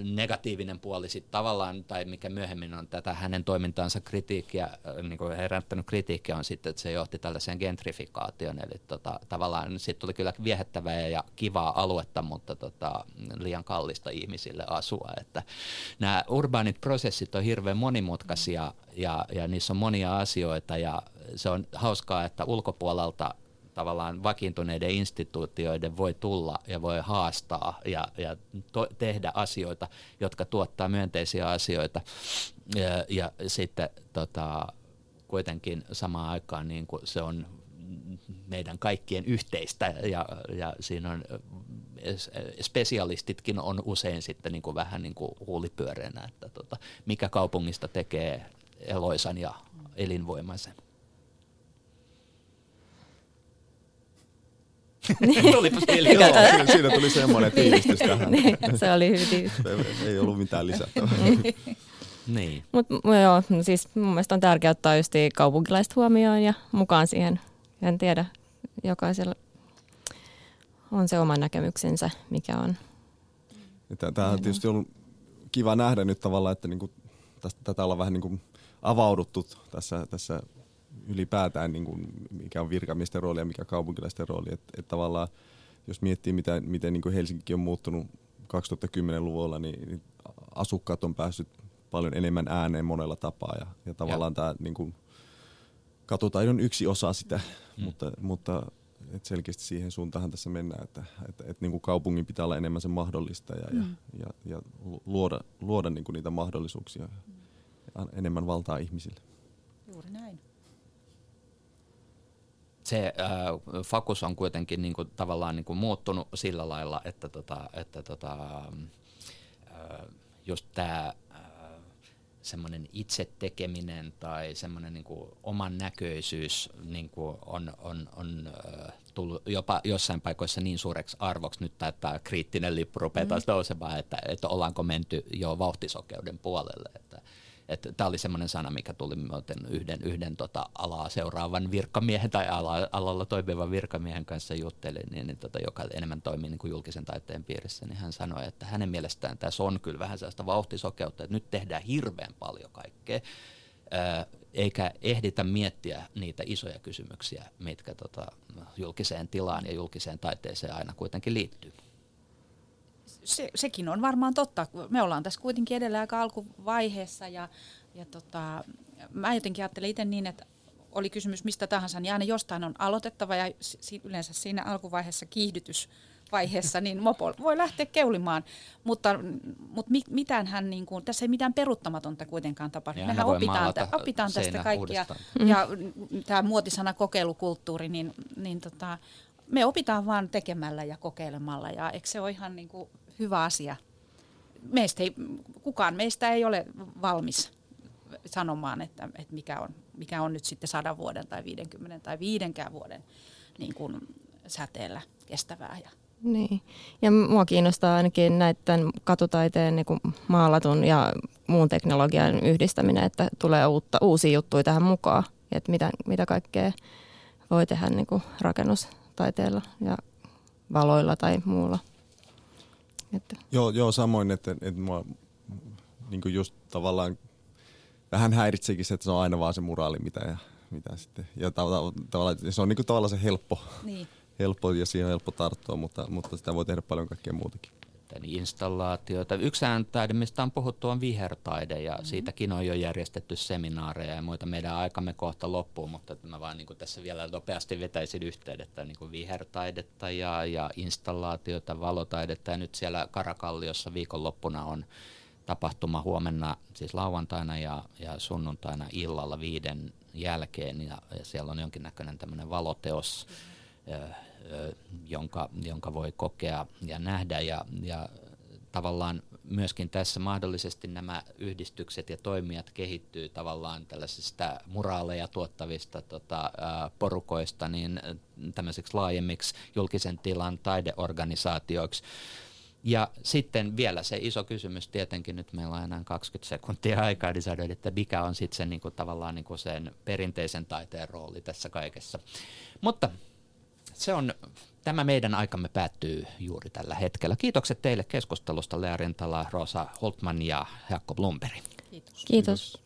negatiivinen puoli sitten tavallaan, tai mikä myöhemmin on tätä hänen toimintaansa kritiikkiä, niin kuin herättänyt kritiikkiä on sitten, että se johti tällaiseen gentrifikaation, eli tota, tavallaan sitten tuli kyllä viehättävää ja kivaa aluetta, mutta tota, liian kallista ihmisille asua, että nämä urbaanit prosessit on hirveän monimutkaisia ja, ja niissä on monia asioita ja se on hauskaa, että ulkopuolelta tavallaan vakiintuneiden instituutioiden voi tulla ja voi haastaa ja, ja to, tehdä asioita, jotka tuottaa myönteisiä asioita. Ja, ja sitten tota, kuitenkin samaan aikaan niin kuin se on meidän kaikkien yhteistä ja, ja siinä on spesialistitkin on usein sitten niin kuin vähän niin kuin huulipyöreänä, että tota, mikä kaupungista tekee eloisan ja elinvoimaisen. Tulipas <laughs> Joo, siinä tuli semmoinen tiivistys tähän. Niin, se oli hyvin Ei ollut mitään lisättävää. Niin. Mutta joo, no siis mun mielestä on tärkeää ottaa just kaupunkilaiset huomioon ja mukaan siihen. En tiedä, jokaisella on se oma näkemyksensä, mikä on. Tämä on tietysti ollut kiva nähdä nyt tavallaan, että niinku tästä, tätä ollaan vähän niinku avauduttu tässä, tässä ylipäätään, niinku, mikä on virkamiesten rooli ja mikä kaupunkilaisten rooli. Että et tavallaan, jos miettii, mitä, miten niinku Helsinki on muuttunut 2010-luvulla, niin, niin asukkaat on päässyt paljon enemmän ääneen monella tapaa. Ja, ja tavallaan tämä niinku, katutaidon yksi osa sitä, mm. mutta, mutta et selkeästi siihen suuntaan tässä mennään, että, että, että niin kuin kaupungin pitää olla enemmän se mahdollista ja, mm. ja, ja, ja luoda, luoda niin kuin niitä mahdollisuuksia mm. ja enemmän valtaa ihmisille. Juuri näin. Se äh, fokus on kuitenkin niin kuin, tavallaan niin kuin muuttunut sillä lailla, että, tota, että tota, äh, just tämä semmoinen itse tekeminen tai semmoinen niin oman näköisyys niin kuin on, on, on äh, tullut jopa jossain paikoissa niin suureksi arvoksi nyt, että kriittinen lippu rupeaa taas mm. nousemaan, että, että ollaanko menty jo vauhtisokeuden puolelle. Että tämä oli semmoinen sana, mikä tuli yhden, yhden tota alaa seuraavan virkamiehen tai ala, alalla toimivan virkamiehen kanssa juttelin, niin, niin tota, joka enemmän toimii niin kuin julkisen taiteen piirissä, niin hän sanoi, että hänen mielestään tässä on kyllä vähän sellaista vauhtisokeutta, että nyt tehdään hirveän paljon kaikkea, eikä ehditä miettiä niitä isoja kysymyksiä, mitkä tota, julkiseen tilaan ja julkiseen taiteeseen aina kuitenkin liittyy se, sekin on varmaan totta. Me ollaan tässä kuitenkin edelleen aika alkuvaiheessa ja, ja tota, mä jotenkin ajattelen itse niin, että oli kysymys mistä tahansa, niin aina jostain on aloitettava ja yleensä siinä alkuvaiheessa kiihdytys vaiheessa, niin mopo voi lähteä keulimaan, mutta, mutta mitään hän, niin kuin, tässä ei mitään peruuttamatonta kuitenkaan tapahdu. Ja Mehän opitaan, tä, opitaan tästä kaikkia, uudestaan. ja tämä muotisana kokeilukulttuuri, niin, niin tota, me opitaan vaan tekemällä ja kokeilemalla, ja eikö se ole ihan niin kuin hyvä asia. Meistä ei, kukaan meistä ei ole valmis sanomaan, että, että mikä, on, mikä on nyt sitten sadan vuoden tai 50 tai viidenkään vuoden niin kuin säteellä kestävää. Ja niin. Ja mua kiinnostaa ainakin näiden katutaiteen niin maalatun ja muun teknologian yhdistäminen, että tulee uutta, uusia juttuja tähän mukaan. Että mitä, mitä kaikkea voi tehdä niin kuin rakennustaiteella ja valoilla tai muulla. Että. Joo, joo, samoin, että, että mua niin kuin just tavallaan vähän häiritseekin se, että se on aina vaan se muraali, mitä, ja, mitä sitten. Ja tavallaan, se on niin kuin tavallaan se helppo, niin. helppo ja siihen on helppo tarttua, mutta, mutta sitä voi tehdä paljon kaikkea muutakin niin installaatioita. Yksi taide, mistä on puhuttu, on vihertaide ja mm-hmm. siitäkin on jo järjestetty seminaareja ja muita. Meidän aikamme kohta loppuu, mutta mä vaan niin tässä vielä nopeasti vetäisin yhteydet, niin kuin vihertaidetta ja, ja installaatiota, valotaidetta ja nyt siellä Karakalliossa viikonloppuna on tapahtuma huomenna, siis lauantaina ja, ja sunnuntaina illalla viiden jälkeen ja, ja siellä on jonkinnäköinen tämmöinen valoteos. Mm-hmm jonka, jonka voi kokea ja nähdä ja, ja tavallaan myöskin tässä mahdollisesti nämä yhdistykset ja toimijat kehittyy tavallaan tällaisista muraaleja tuottavista tota, porukoista niin tämmöiseksi laajemmiksi julkisen tilan taideorganisaatioiksi. Ja sitten vielä se iso kysymys, tietenkin nyt meillä on enää 20 sekuntia aikaa, niin saada, että mikä on sitten se niin kuin, tavallaan niin kuin sen perinteisen taiteen rooli tässä kaikessa. Mutta se on, tämä meidän aikamme päättyy juuri tällä hetkellä. Kiitokset teille keskustelusta Lea Rintala, Rosa Holtman ja Jaakko Blumberg. Kiitos. Kiitos.